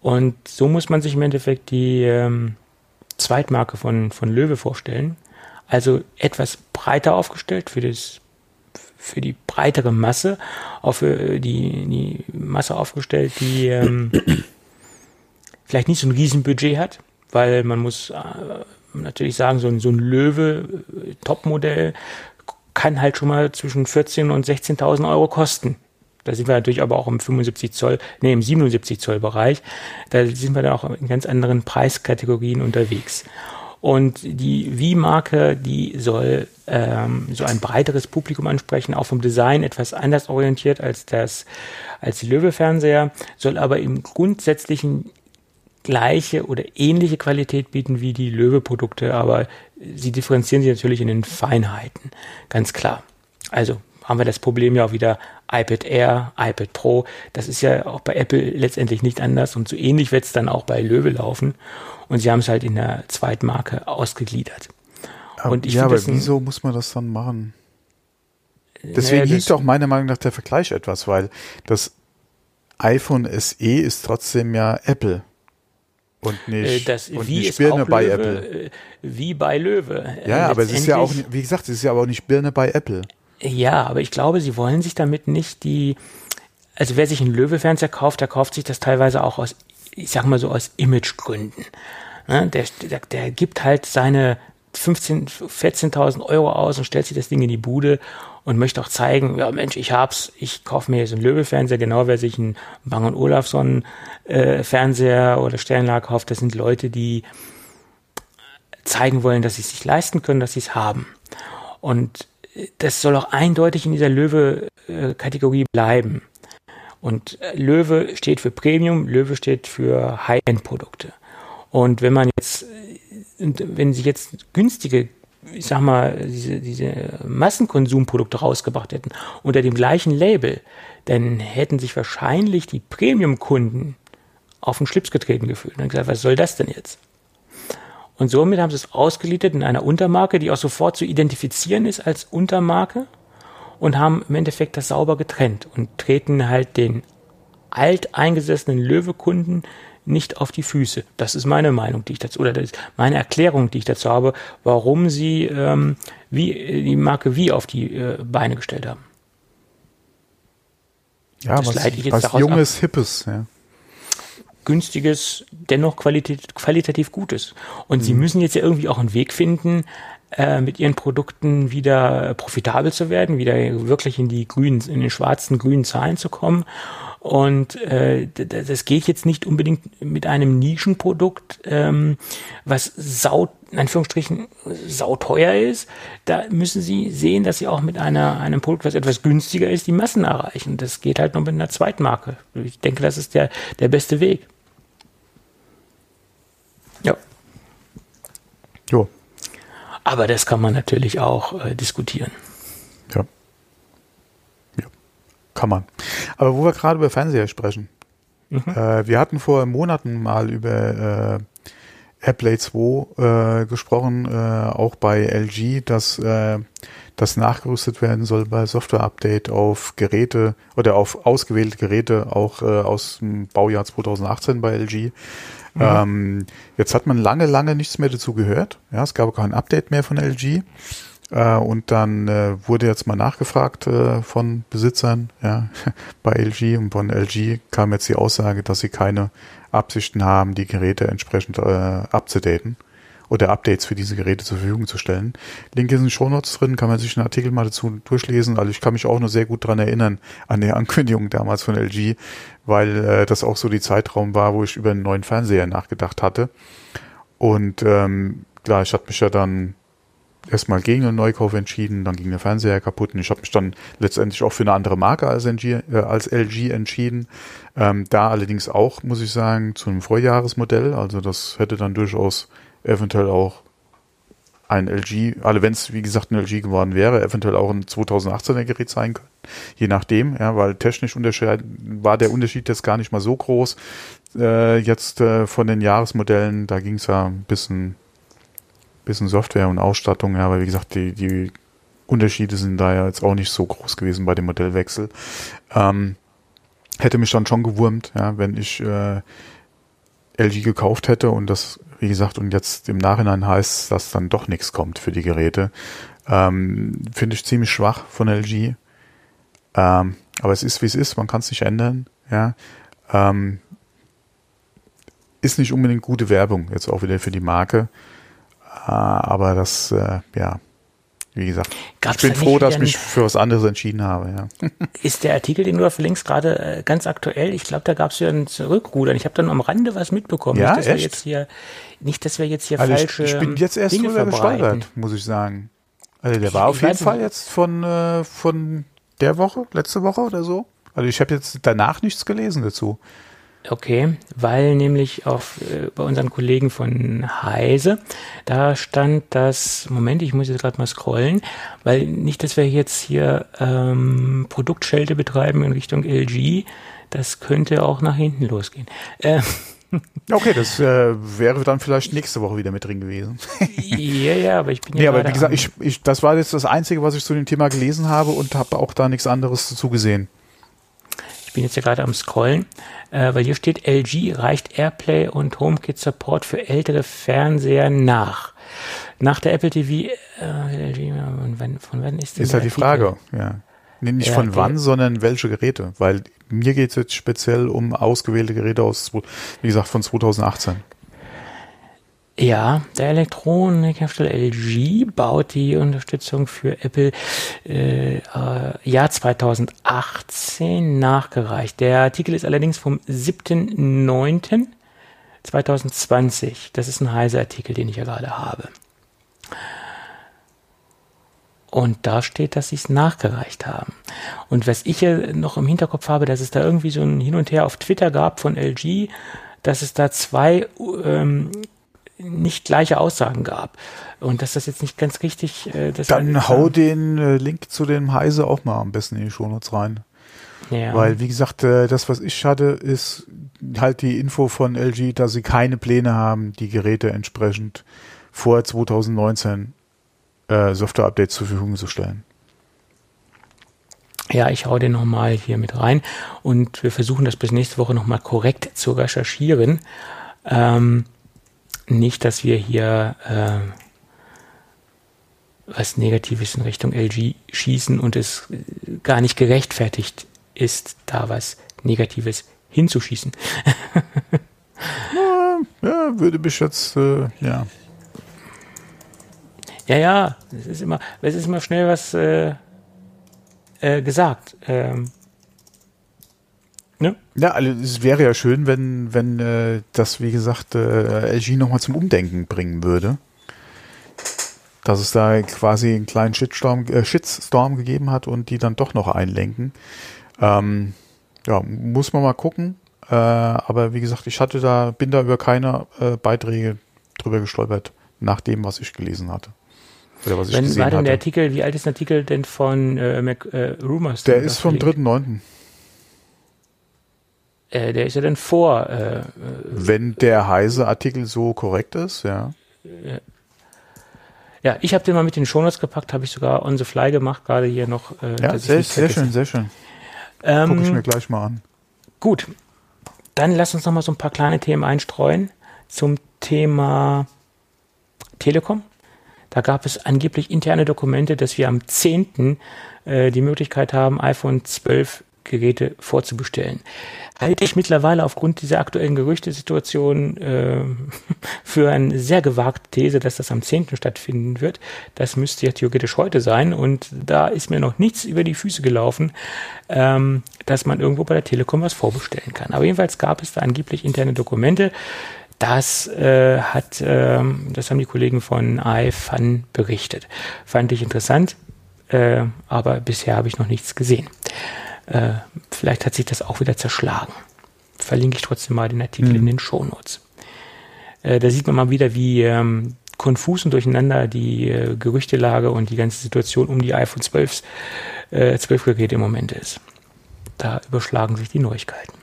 Und so muss man sich im Endeffekt die ähm, Zweitmarke von, von Löwe vorstellen. Also etwas breiter aufgestellt für das für die breitere Masse, auch für die, die Masse aufgestellt, die ähm, vielleicht nicht so ein Riesenbudget hat, weil man muss äh, natürlich sagen, so ein, so ein Löwe äh, kann halt schon mal zwischen 14.000 und 16.000 Euro kosten. Da sind wir natürlich aber auch im 75 Zoll, nee, im 77 Zoll Bereich. Da sind wir dann auch in ganz anderen Preiskategorien unterwegs. Und die Wie-Marke, die soll ähm, so ein breiteres Publikum ansprechen, auch vom Design etwas anders orientiert als das, als die Löwe-Fernseher, soll aber im grundsätzlichen gleiche oder ähnliche Qualität bieten wie die Löwe-Produkte, aber sie differenzieren sich natürlich in den Feinheiten, ganz klar. Also haben wir das Problem ja auch wieder iPad Air, iPad Pro. Das ist ja auch bei Apple letztendlich nicht anders und so ähnlich wird es dann auch bei Löwe laufen. Und sie haben es halt in der Zweitmarke ausgegliedert. Und ich ja, aber wieso muss man das dann machen? Deswegen naja, hinkt auch meiner Meinung nach der Vergleich etwas, weil das iPhone SE ist trotzdem ja Apple. Und äh, nicht, das und wie nicht Birne bei Löwe, Apple. Äh, wie bei Löwe. Ja, aber es ist ja auch, wie gesagt, es ist ja aber auch nicht Birne bei Apple. Ja, aber ich glaube, sie wollen sich damit nicht die, also wer sich einen Löwe-Fernseher kauft, der kauft sich das teilweise auch aus, ich sag mal so, aus Imagegründen. Ne? Der, der, der gibt halt seine 15, 14.000 Euro aus und stellt sich das Ding in die Bude und möchte auch zeigen, ja Mensch, ich hab's, ich kaufe mir jetzt einen Löwe-Fernseher, genau wer sich einen Bang Olufsen äh, Fernseher oder Sternlager kauft, das sind Leute, die zeigen wollen, dass sie es sich leisten können, dass sie es haben. Und das soll auch eindeutig in dieser Löwe-Kategorie bleiben. Und äh, Löwe steht für Premium, Löwe steht für High-End-Produkte. Und wenn man jetzt, wenn sie jetzt günstige, ich sag mal, diese, diese Massenkonsumprodukte rausgebracht hätten unter dem gleichen Label, dann hätten sich wahrscheinlich die Premium-Kunden auf den Schlips getreten gefühlt und gesagt, was soll das denn jetzt? Und somit haben sie es ausgeliefert in einer Untermarke, die auch sofort zu identifizieren ist als Untermarke und haben im Endeffekt das sauber getrennt und treten halt den alteingesessenen Löwe-Kunden nicht auf die Füße. Das ist meine Meinung, die ich dazu, oder meine Erklärung, die ich dazu habe, warum sie ähm, wie, die Marke wie auf die äh, Beine gestellt haben. Ja, das was, was Junges, ab. Hippes, ja günstiges, dennoch qualit qualitativ gutes. Und mhm. sie müssen jetzt ja irgendwie auch einen Weg finden, äh, mit ihren Produkten wieder profitabel zu werden, wieder wirklich in die grünen, in den schwarzen, grünen Zahlen zu kommen. Und äh, das geht jetzt nicht unbedingt mit einem Nischenprodukt, ähm, was sau, in Anführungsstrichen, sauteuer ist. Da müssen sie sehen, dass sie auch mit einer, einem Produkt, was etwas günstiger ist, die Massen erreichen. Das geht halt nur mit einer Zweitmarke. Ich denke, das ist der, der beste Weg. Ja. Jo. Aber das kann man natürlich auch äh, diskutieren. Ja. Ja. Kann man. Aber wo wir gerade über Fernseher sprechen. Mhm. Äh, wir hatten vor Monaten mal über äh, AirPlay 2 äh, gesprochen, äh, auch bei LG, dass äh, das nachgerüstet werden soll bei Software-Update auf Geräte oder auf ausgewählte Geräte, auch äh, aus dem Baujahr 2018 bei LG. Mhm. Ähm, jetzt hat man lange, lange nichts mehr dazu gehört. Ja, es gab kein Update mehr von LG. Äh, und dann äh, wurde jetzt mal nachgefragt äh, von Besitzern ja, bei LG und von LG kam jetzt die Aussage, dass sie keine Absichten haben, die Geräte entsprechend äh, abzudaten oder Updates für diese Geräte zur Verfügung zu stellen. Link ist in den Shownotes drin, kann man sich einen Artikel mal dazu durchlesen. Also ich kann mich auch noch sehr gut dran erinnern an die Ankündigung damals von LG, weil äh, das auch so die Zeitraum war, wo ich über einen neuen Fernseher nachgedacht hatte. Und ähm, klar, ich hatte mich ja dann erstmal gegen einen Neukauf entschieden, dann ging der Fernseher kaputt und ich habe mich dann letztendlich auch für eine andere Marke als, LG, äh, als LG entschieden. Ähm, da allerdings auch, muss ich sagen, zu einem Vorjahresmodell. Also das hätte dann durchaus eventuell auch ein LG, also wenn es wie gesagt ein LG geworden wäre, eventuell auch ein 2018er Gerät sein können, je nachdem, ja, weil technisch war der Unterschied jetzt gar nicht mal so groß. Äh, jetzt äh, von den Jahresmodellen, da ging es ja ein bisschen, bisschen Software und Ausstattung, ja, aber wie gesagt, die, die Unterschiede sind da ja jetzt auch nicht so groß gewesen bei dem Modellwechsel. Ähm, hätte mich dann schon gewurmt, ja, wenn ich äh, LG gekauft hätte und das wie gesagt, und jetzt im Nachhinein heißt, dass dann doch nichts kommt für die Geräte. Ähm, Finde ich ziemlich schwach von LG. Ähm, aber es ist, wie es ist, man kann es nicht ändern. Ja. Ähm, ist nicht unbedingt gute Werbung, jetzt auch wieder für die Marke. Äh, aber das, äh, ja, wie gesagt, Gab's ich bin froh, dass ich mich für was anderes entschieden habe. Ja. Ist der Artikel, den du da verlinkst, gerade äh, ganz aktuell? Ich glaube, da gab es ja ein Zurückrudern. Ich habe dann am Rande was mitbekommen. Ja, nicht, dass echt? wir jetzt hier, nicht, dass wir jetzt hier also falsche ich, ich bin jetzt erst Dinge drüber gestolpert, muss ich sagen. Also der ich, war auf jeden Fall nicht. jetzt von, äh, von der Woche, letzte Woche oder so. Also ich habe jetzt danach nichts gelesen dazu. Okay, weil nämlich auf, äh, bei unseren Kollegen von Heise, da stand das, Moment, ich muss jetzt gerade mal scrollen, weil nicht, dass wir jetzt hier ähm, Produktschelte betreiben in Richtung LG, das könnte auch nach hinten losgehen. Äh, Okay, das äh, wäre dann vielleicht nächste Woche wieder mit drin gewesen. ja, ja, aber ich bin ja. Nee, aber wie gesagt, ich, ich, das war jetzt das Einzige, was ich zu dem Thema gelesen habe und habe auch da nichts anderes dazu gesehen Ich bin jetzt ja gerade am Scrollen, äh, weil hier steht, LG reicht AirPlay und HomeKit Support für ältere Fernseher nach. Nach der Apple TV, äh, LG, von, von wann ist das? Ist halt die Frage, ja. Nee, nicht ja, von wann, sondern welche Geräte. Weil mir geht es jetzt speziell um ausgewählte Geräte aus, wie gesagt, von 2018. Ja, der Elektronikhersteller LG baut die Unterstützung für Apple äh, äh, Jahr 2018 nachgereicht. Der Artikel ist allerdings vom 7.9.2020. Das ist ein heißer Artikel, den ich ja gerade habe. Und da steht, dass sie es nachgereicht haben. Und was ich ja noch im Hinterkopf habe, dass es da irgendwie so ein Hin und Her auf Twitter gab von LG, dass es da zwei ähm, nicht gleiche Aussagen gab. Und dass das jetzt nicht ganz richtig. Äh, Dann hau den äh, Link zu dem Heise auch mal am besten in die Shownotes rein. Ja. Weil, wie gesagt, äh, das, was ich hatte, ist halt die Info von LG, dass sie keine Pläne haben, die Geräte entsprechend vor 2019 äh, Software-Updates zur Verfügung zu stellen. Ja, ich hau den nochmal hier mit rein und wir versuchen das bis nächste Woche nochmal korrekt zu recherchieren. Ähm, nicht, dass wir hier äh, was Negatives in Richtung LG schießen und es gar nicht gerechtfertigt ist, da was Negatives hinzuschießen. ja, würde mich jetzt, äh, ja. Ja, ja, es ist immer, es ist immer schnell was äh, äh, gesagt. Ähm, Ne? Ja, also es wäre ja schön, wenn, wenn äh, das, wie gesagt, äh, LG nochmal zum Umdenken bringen würde. Dass es da quasi einen kleinen Shitstorm, äh, Shitstorm gegeben hat und die dann doch noch einlenken. Ähm, ja, muss man mal gucken. Äh, aber wie gesagt, ich hatte da, bin da über keine äh, Beiträge drüber gestolpert, nach dem, was ich gelesen hatte. Oder was ich Wenn war denn hatte. der Artikel, wie alt ist der Artikel denn von äh, Mac, äh, Rumors? Der ist vom 3.9. Äh, der ist ja dann vor. Äh, äh, Wenn der Heise-Artikel so korrekt ist, ja. Ja, ich habe den mal mit den Shownotes gepackt, habe ich sogar on the fly gemacht, gerade hier noch. Äh, ja, sehr, sehr schön, sehr schön. Ähm, Gucke ich mir gleich mal an. Gut, dann lass uns noch mal so ein paar kleine Themen einstreuen zum Thema Telekom. Da gab es angeblich interne Dokumente, dass wir am 10. Äh, die Möglichkeit haben, iPhone 12 Geräte vorzubestellen. Halte ich mittlerweile aufgrund dieser aktuellen Gerüchtesituation äh, für eine sehr gewagte These, dass das am 10. stattfinden wird. Das müsste ja theoretisch heute sein und da ist mir noch nichts über die Füße gelaufen, ähm, dass man irgendwo bei der Telekom was vorbestellen kann. Aber jedenfalls gab es da angeblich interne Dokumente. Das äh, hat, äh, das haben die Kollegen von iFun berichtet. Fand ich interessant, äh, aber bisher habe ich noch nichts gesehen. Äh, vielleicht hat sich das auch wieder zerschlagen. Verlinke ich trotzdem mal den Artikel mhm. in den Shownotes. Äh, da sieht man mal wieder, wie ähm, konfus und durcheinander die äh, Gerüchtelage und die ganze Situation um die iPhone 12, äh, 12 Geräte im Moment ist. Da überschlagen sich die Neuigkeiten.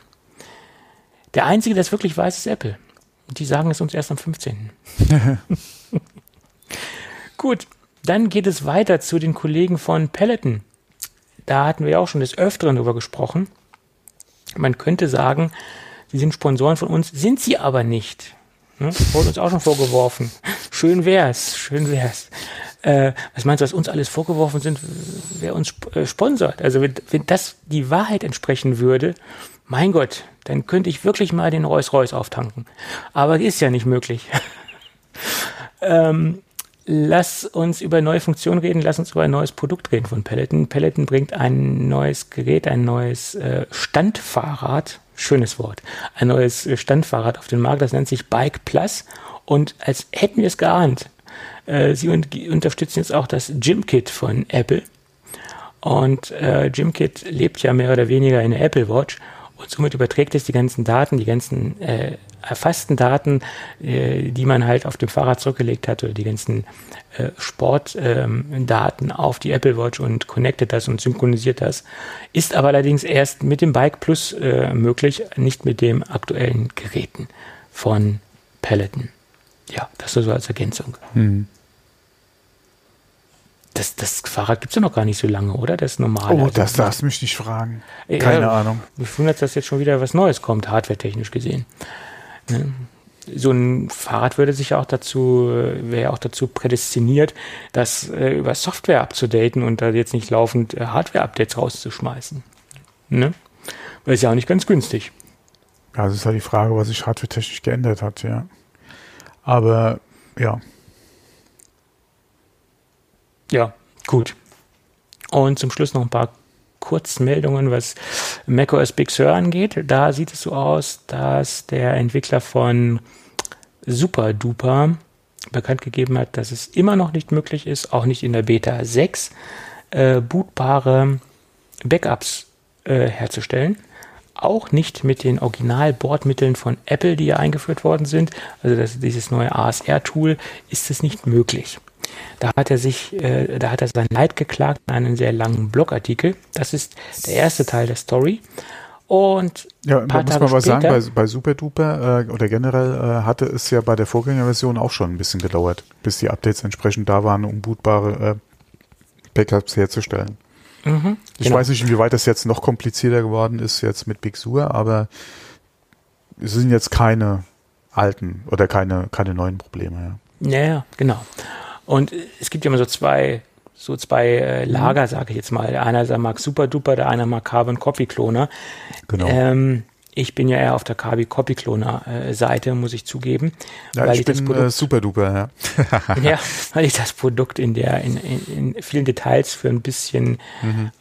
Der Einzige, der es wirklich weiß, ist Apple. Die sagen es uns erst am 15. Gut, dann geht es weiter zu den Kollegen von Peloton. Da hatten wir auch schon des Öfteren drüber gesprochen. Man könnte sagen, sie sind Sponsoren von uns, sind sie aber nicht. Ne? Wurde uns auch schon vorgeworfen. Schön wär's, schön wär's. Äh, was meinst du, was uns alles vorgeworfen sind, wer uns äh, sponsert? Also wenn, wenn das die Wahrheit entsprechen würde, mein Gott, dann könnte ich wirklich mal den Rolls-Royce auftanken. Aber ist ja nicht möglich. ähm, lass uns über neue Funktionen reden, lass uns über ein neues Produkt reden von Peloton. Peloton bringt ein neues Gerät, ein neues äh, Standfahrrad, schönes Wort, ein neues äh, Standfahrrad auf den Markt, das nennt sich Bike Plus. Und als hätten wir es geahnt, äh, sie un unterstützen jetzt auch das Gym-Kit von Apple. Und äh, Gymkit lebt ja mehr oder weniger in der Apple Watch und somit überträgt es die ganzen Daten, die ganzen äh, erfassten Daten, äh, die man halt auf dem Fahrrad zurückgelegt hat oder die ganzen äh, Sportdaten ähm, auf die Apple Watch und connectet das und synchronisiert das. Ist aber allerdings erst mit dem Bike Plus äh, möglich, nicht mit dem aktuellen Geräten von Peloton. Ja, das so als Ergänzung. Mhm. Das, das Fahrrad gibt es ja noch gar nicht so lange, oder? Das normale. Oh, Also, das darfst du mich nicht fragen. Ja, Keine Ahnung. Mich wundert, dass jetzt schon wieder was Neues kommt, hardwaretechnisch gesehen. Ne? So ein Fahrrad würde sich ja auch dazu, wäre ja auch dazu prädestiniert, das äh, über Software abzudaten und da jetzt nicht laufend äh, Hardware-Updates rauszuschmeißen. Ne? Weil ist ja auch nicht ganz günstig. Ja, das ist halt die Frage, was sich hardware-technisch geändert hat, ja. Aber ja, Ja, gut. Und zum Schluss noch ein paar Kurzmeldungen, was macOS Big Sur angeht. Da sieht es so aus, dass der Entwickler von Super Duper bekannt gegeben hat, dass es immer noch nicht möglich ist, auch nicht in der Beta 6, äh, bootbare Backups äh, herzustellen. Auch nicht mit den Original-Bordmitteln von Apple, die ja eingeführt worden sind. Also das, dieses neue ASR-Tool ist es nicht möglich. Da hat er sich, äh, da hat er sein Leid geklagt in einem sehr langen Blogartikel. Das ist der erste Teil der Story. Und ja paar muss man was sagen, bei, bei Super Duper äh, oder generell äh, hatte es ja bei der Vorgängerversion auch schon ein bisschen gedauert, bis die Updates entsprechend da waren, um bootbare äh, Backups herzustellen. mhm, Ich genau. weiß nicht, inwieweit das jetzt noch komplizierter geworden ist jetzt mit Big Sur, aber es sind jetzt keine alten oder keine, keine neuen Probleme. Ja, ja, genau. Und es gibt ja immer so zwei, so zwei äh, Lager, sage ich jetzt mal. Der eine der mag Super Duper, der eine mag Carbon Copy Cloner. Genau. Ähm, ich bin ja eher auf der Carbon Copy Cloner äh, Seite, muss ich zugeben. ja, weil ich ich das bin Produkt äh, Super Duper, ja. ja, weil ich das Produkt in der in, in, in vielen Details für ein bisschen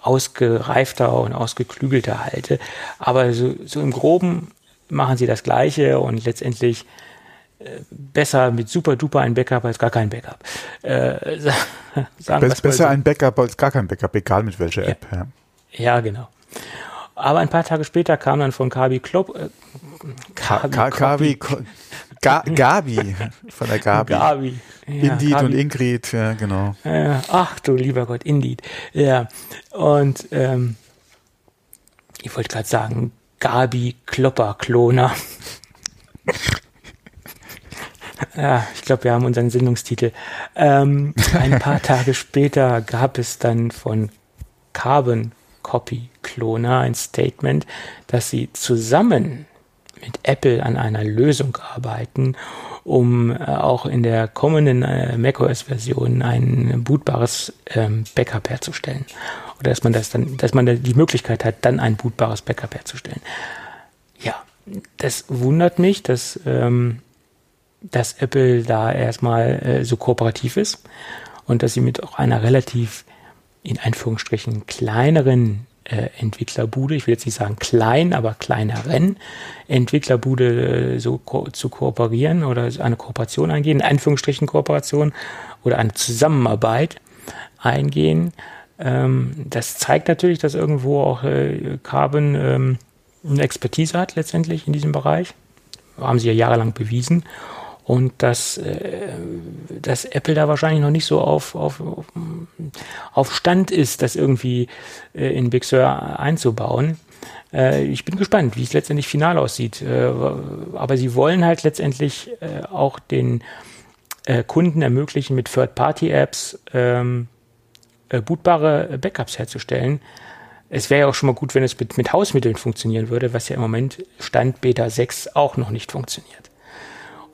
ausgereifter und ausgeklügelter halte. Aber so, so im Groben machen sie das Gleiche und letztendlich besser mit super duper ein Backup als gar kein Backup. Äh, sa- sagen Be wir's mal besser so. ein Backup als gar kein Backup, egal mit welcher App. Ja. Ja, genau. Aber ein paar Tage später kam dann von Kabi Klopp, äh, Ka Kabi, Ka Ga Gabi von der Gabi. Gabi. Ja, Indeed Gabi. und Ingrid, ja, genau. Ja, ach du lieber Gott, Indeed. Ja, und ähm, ich wollte gerade sagen, Gabi Klopper Kloner. ja, ich glaube, wir haben unseren Sendungstitel. Ähm, ein paar Tage später gab es dann von Carbon Copy Cloner ein Statement, dass sie zusammen mit Apple an einer Lösung arbeiten, um äh, auch in der kommenden äh, macOS-Version ein bootbares ähm, Backup herzustellen. Oder dass man das dann, dass man da die Möglichkeit hat, dann ein bootbares Backup herzustellen. Ja, das wundert mich, dass, ähm, dass Apple da erstmal äh, so kooperativ ist und dass sie mit auch einer relativ in Anführungsstrichen kleineren äh, Entwicklerbude, ich will jetzt nicht sagen klein, aber kleineren Entwicklerbude äh, so ko zu kooperieren oder eine Kooperation eingehen, in Anführungsstrichen Kooperation oder eine Zusammenarbeit eingehen. Ähm, das zeigt natürlich, dass irgendwo auch äh, Carbon ähm, eine Expertise hat letztendlich in diesem Bereich. Haben sie ja jahrelang bewiesen. Und dass, äh, dass Apple da wahrscheinlich noch nicht so auf, auf, auf, Stand ist, das irgendwie äh, in Big Sur einzubauen. Äh, ich bin gespannt, wie es letztendlich final aussieht. Äh, aber sie wollen halt letztendlich äh, auch den äh, Kunden ermöglichen, mit Third-Party-Apps ähm, äh, bootbare Backups herzustellen. Es wäre ja auch schon mal gut, wenn es mit, mit Hausmitteln funktionieren würde, was ja im Moment Stand Beta 6 auch noch nicht funktioniert.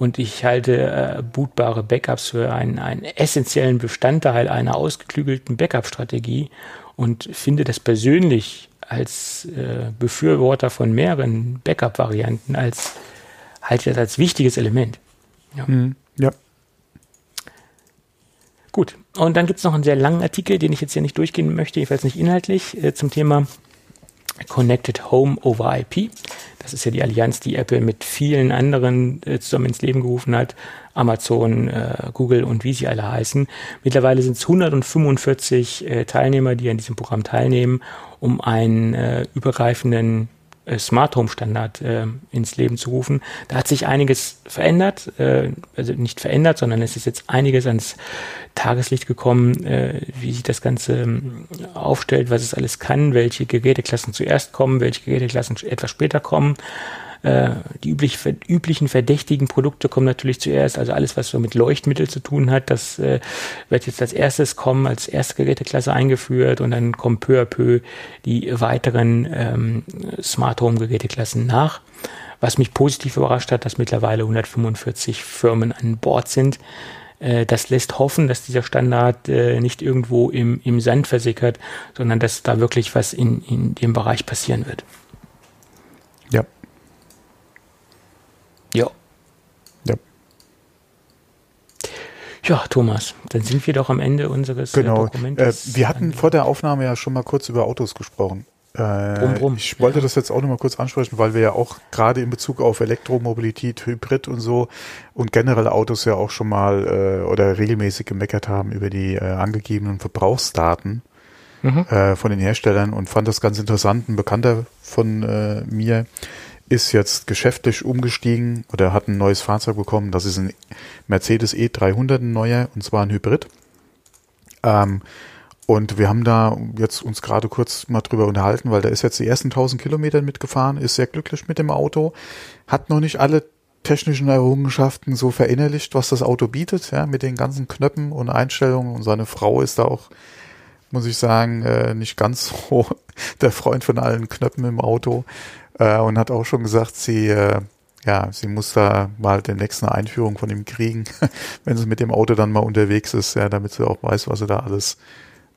Und ich halte äh, bootbare Backups für einen, einen essentiellen Bestandteil einer ausgeklügelten Backup-Strategie und finde das persönlich als äh, Befürworter von mehreren Backup-Varianten als halte das als wichtiges Element. Hm, ja. Gut, und dann gibt es noch einen sehr langen Artikel, den ich jetzt hier nicht durchgehen möchte, jedenfalls nicht inhaltlich, äh, zum Thema Connected Home over IP. Das ist ja die Allianz, die Apple mit vielen anderen äh, zusammen ins Leben gerufen hat. Amazon, äh, Google und wie sie alle heißen. Mittlerweile sind es 145 äh, Teilnehmer, die an diesem Programm teilnehmen, um einen äh, übergreifenden Smart Home Standard äh, ins Leben zu rufen. Da hat sich einiges verändert, äh, also nicht verändert, sondern es ist jetzt einiges ans Tageslicht gekommen, äh, wie sich das Ganze ähm, aufstellt, was es alles kann, welche Geräteklassen zuerst kommen, welche Geräteklassen etwas später kommen. Äh, die üblich, üblichen verdächtigen Produkte kommen natürlich zuerst. Also alles, was so mit Leuchtmittel zu tun hat, das äh, wird jetzt als erstes kommen, als erste Geräteklasse eingeführt und dann kommen peu à peu die weiteren ähm, Smart Home Geräteklassen nach. Was mich positiv überrascht hat, dass mittlerweile 145 Firmen an Bord sind. Äh, das lässt hoffen, dass dieser Standard äh, nicht irgendwo im, im Sand versickert, sondern dass da wirklich was in, in dem Bereich passieren wird. Ja. Ja. Ja. Ja, Thomas, dann sind wir doch am Ende unseres äh, genau. Dokumentes. Äh, wir hatten vor der Aufnahme ja schon mal kurz über Autos gesprochen. Äh, brumm, brumm. Ich wollte ja. das jetzt auch nochmal kurz ansprechen, weil wir ja auch gerade in Bezug auf Elektromobilität, Hybrid und so und generell Autos ja auch schon mal äh, oder regelmäßig gemeckert haben über die äh, angegebenen Verbrauchsdaten mhm. äh, von den Herstellern und fand das ganz interessant. Ein Bekannter von äh, mir ist jetzt geschäftlich umgestiegen oder hat ein neues Fahrzeug bekommen. Das ist ein Mercedes E300, ein neuer, und zwar ein Hybrid. Ähm, und wir haben da jetzt uns gerade kurz mal drüber unterhalten, weil der ist jetzt die ersten 1000 Kilometer mitgefahren, ist sehr glücklich mit dem Auto, hat noch nicht alle technischen Errungenschaften so verinnerlicht, was das Auto bietet, ja, mit den ganzen Knöpfen und Einstellungen. Und seine Frau ist da auch, muss ich sagen, äh, nicht ganz so der Freund von allen Knöpfen im Auto äh, und hat auch schon gesagt, sie äh, ja, sie muss da mal den nächsten Einführung von ihm kriegen, wenn sie mit dem Auto dann mal unterwegs ist, ja, damit sie auch weiß, was sie da alles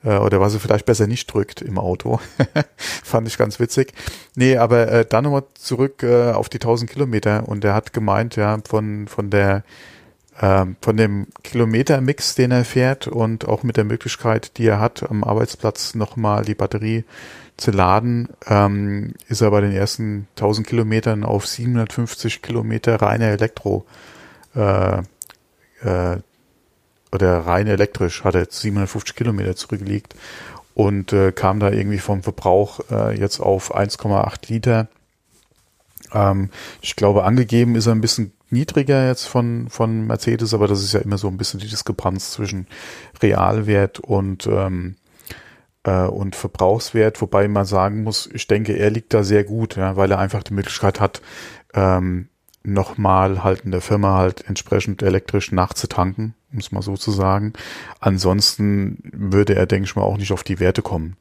äh, oder was er vielleicht besser nicht drückt im Auto. Fand ich ganz witzig. Nee, aber äh, dann nochmal zurück äh, auf die 1000 Kilometer und er hat gemeint, ja, von, von der ähm, von dem Kilometermix, den er fährt und auch mit der Möglichkeit, die er hat, am Arbeitsplatz nochmal die Batterie zu laden, ähm, ist er bei den ersten 1000 Kilometern auf 750 Kilometer reine Elektro äh, äh, oder rein elektrisch, hat er jetzt 750 Kilometer zurückgelegt und äh, kam da irgendwie vom Verbrauch äh, jetzt auf 1,8 Liter. Ähm, ich glaube, angegeben ist er ein bisschen niedriger jetzt von, von Mercedes, aber das ist ja immer so ein bisschen die Diskrepanz zwischen Realwert und, ähm, äh, und Verbrauchswert, wobei man sagen muss, ich denke, er liegt da sehr gut, ja, weil er einfach die Möglichkeit hat, ähm, nochmal halt in der Firma halt entsprechend elektrisch nachzutanken um es mal so zu sagen. Ansonsten würde er, denke ich mal, auch nicht auf die Werte kommen.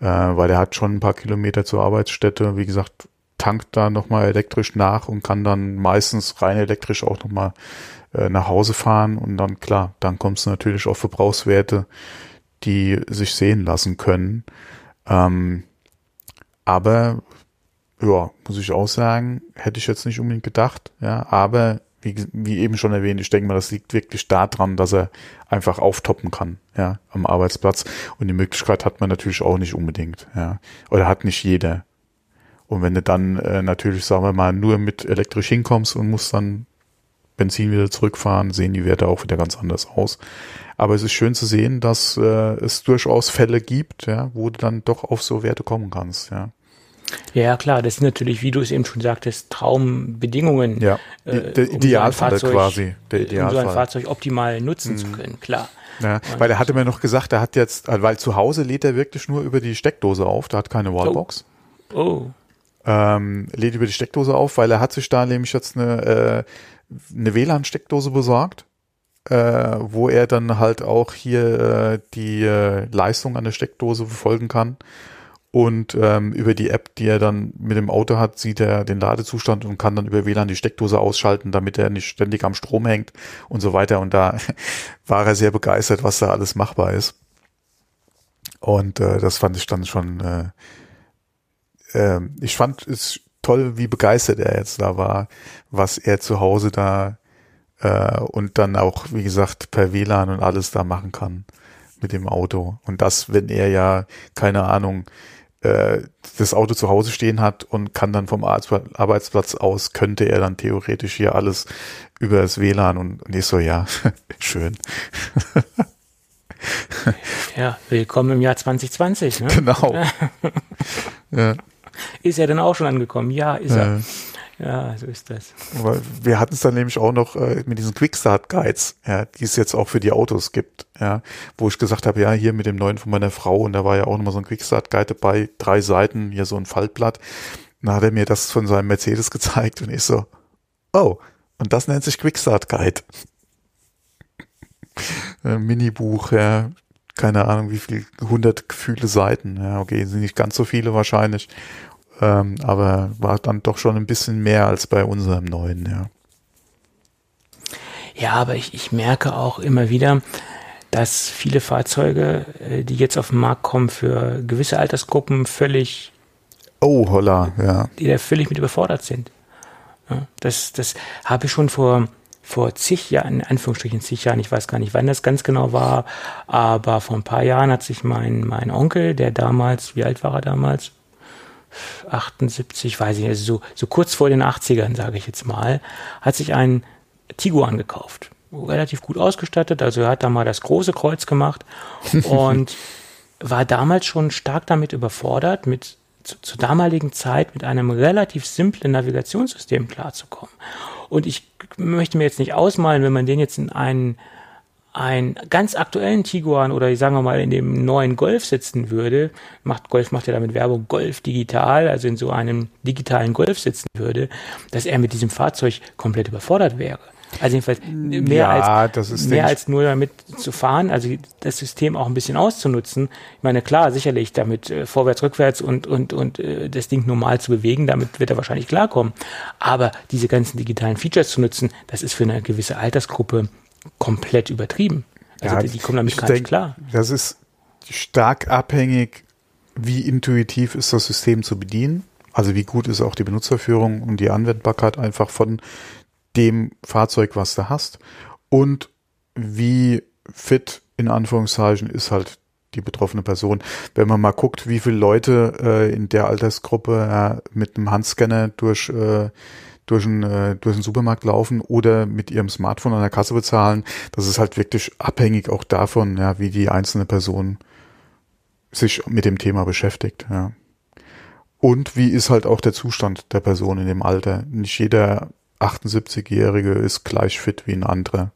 Äh, weil er hat schon ein paar Kilometer zur Arbeitsstätte, wie gesagt, tankt da nochmal elektrisch nach und kann dann meistens rein elektrisch auch nochmal äh, nach Hause fahren und dann klar, dann kommt es natürlich auf Verbrauchswerte, die sich sehen lassen können. Ähm, aber ja, muss ich auch sagen, hätte ich jetzt nicht unbedingt gedacht, ja, aber wie, wie eben schon erwähnt, ich denke mal, das liegt wirklich daran, dass er einfach auftoppen kann, ja, am Arbeitsplatz. Und die Möglichkeit hat man natürlich auch nicht unbedingt, ja. Oder hat nicht jeder. Und wenn du dann äh, natürlich, sagen wir mal, nur mit elektrisch hinkommst und musst dann Benzin wieder zurückfahren, sehen die Werte auch wieder ganz anders aus. Aber es ist schön zu sehen, dass äh, es durchaus Fälle gibt, ja, wo du dann doch auf so Werte kommen kannst, ja. Ja, klar, das sind natürlich, wie du es eben schon sagtest, Traumbedingungen. Ja, äh, der Idealfall so quasi. Der Idealfall. Um so ein Fahrzeug optimal nutzen mhm. zu können, klar. Ja, weil er hatte mir noch gesagt, er hat jetzt, äh, weil zu Hause lädt er wirklich nur über die Steckdose auf, da hat keine Wallbox. Oh. oh. Ähm, lädt über die Steckdose auf, weil er hat sich da nämlich jetzt eine, äh, eine WLAN-Steckdose besorgt, äh, wo er dann halt auch hier äh, die äh, Leistung an der Steckdose verfolgen kann und ähm, über die App, die er dann mit dem Auto hat, sieht er den Ladezustand und kann dann über WLAN die Steckdose ausschalten, damit er nicht ständig am Strom hängt und so weiter. Und da war er sehr begeistert, was da alles machbar ist. Und äh, das fand ich dann schon, äh, äh, ich fand es toll, wie begeistert er jetzt da war, was er zu Hause da äh, und dann auch, wie gesagt, per WLAN und alles da machen kann mit dem Auto. Und das, wenn er ja, keine Ahnung, äh, das Auto zu Hause stehen hat und kann dann vom Arbeitsplatz aus, könnte er dann theoretisch hier alles über das WLAN und, und ich so, ja, schön. ja, willkommen im Jahr 2020. Ne? Genau. ja. Ist er denn auch schon angekommen? Ja, ist er. Ja, so ist das. Aber wir hatten es dann nämlich auch noch äh, mit diesen Quickstart Guides, ja, die es jetzt auch für die Autos gibt, ja, wo ich gesagt habe, ja, hier mit dem neuen von meiner Frau und da war ja auch nochmal so ein Quickstart Guide dabei, drei Seiten, hier so ein Faltblatt. dann hat er mir das von seinem Mercedes gezeigt und ich so, oh, und das nennt sich Quickstart Guide. Minibuch, ja, keine Ahnung, wie viel, 100 Gefühle Seiten, ja, okay, sind nicht ganz so viele wahrscheinlich, ähm, aber war dann doch schon ein bisschen mehr als bei unserem neuen, ja. Ja, aber ich, ich merke auch immer wieder, dass viele Fahrzeuge, äh, die jetzt auf den Markt kommen, für gewisse Altersgruppen völlig Oh, holla, ja. Die da völlig mit überfordert sind. Das, das habe ich schon vor, vor zig Jahren, in Anführungsstrichen zig Jahren, ich weiß gar nicht, wann das ganz genau war, aber vor ein paar Jahren hat sich mein, mein Onkel, der damals, wie alt war er damals? 78, weiß ich nicht, also so, so kurz vor den 80ern, sage ich jetzt mal, hat sich ein Tiguan gekauft. Relativ gut ausgestattet, also er hat da mal das große Kreuz gemacht und war damals schon stark damit überfordert, mit zu, zur damaligen Zeit mit einem relativ simplen Navigationssystem klarzukommen. Und ich möchte mir jetzt nicht ausmalen, wenn man den jetzt in einen, einen ganz aktuellen Tiguan oder sagen wir mal in dem neuen Golf sitzen würde, macht Golf macht ja damit Werbung Golf digital, also in so einem digitalen Golf sitzen würde, dass er mit diesem Fahrzeug komplett überfordert wäre. Also jedenfalls mehr, ja, als, mehr als nur damit zu fahren, also das System auch ein bisschen auszunutzen. Ich meine, klar, sicherlich damit äh, vorwärts, rückwärts und, und, und äh, das Ding normal zu bewegen, damit wird er wahrscheinlich klarkommen. Aber diese ganzen digitalen Features zu nutzen, das ist für eine gewisse Altersgruppe komplett übertrieben. Also ja, die, die kommen damit gar nicht klar. Das ist stark abhängig, wie intuitiv ist das System zu bedienen. Also wie gut ist auch die Benutzerführung und die Anwendbarkeit einfach von dem Fahrzeug, was du hast und wie fit in Anführungszeichen ist halt die betroffene Person. Wenn man mal guckt, wie viele Leute äh, in der Altersgruppe äh, mit einem Handscanner durch äh, durch einen, äh, durch einen Supermarkt laufen oder mit ihrem Smartphone an der Kasse bezahlen, das ist halt wirklich abhängig auch davon, ja, wie die einzelne Person sich mit dem Thema beschäftigt, ja. Und wie ist halt auch der Zustand der Person in dem Alter? Nicht jeder 78-Jährige ist gleich fit wie ein anderer.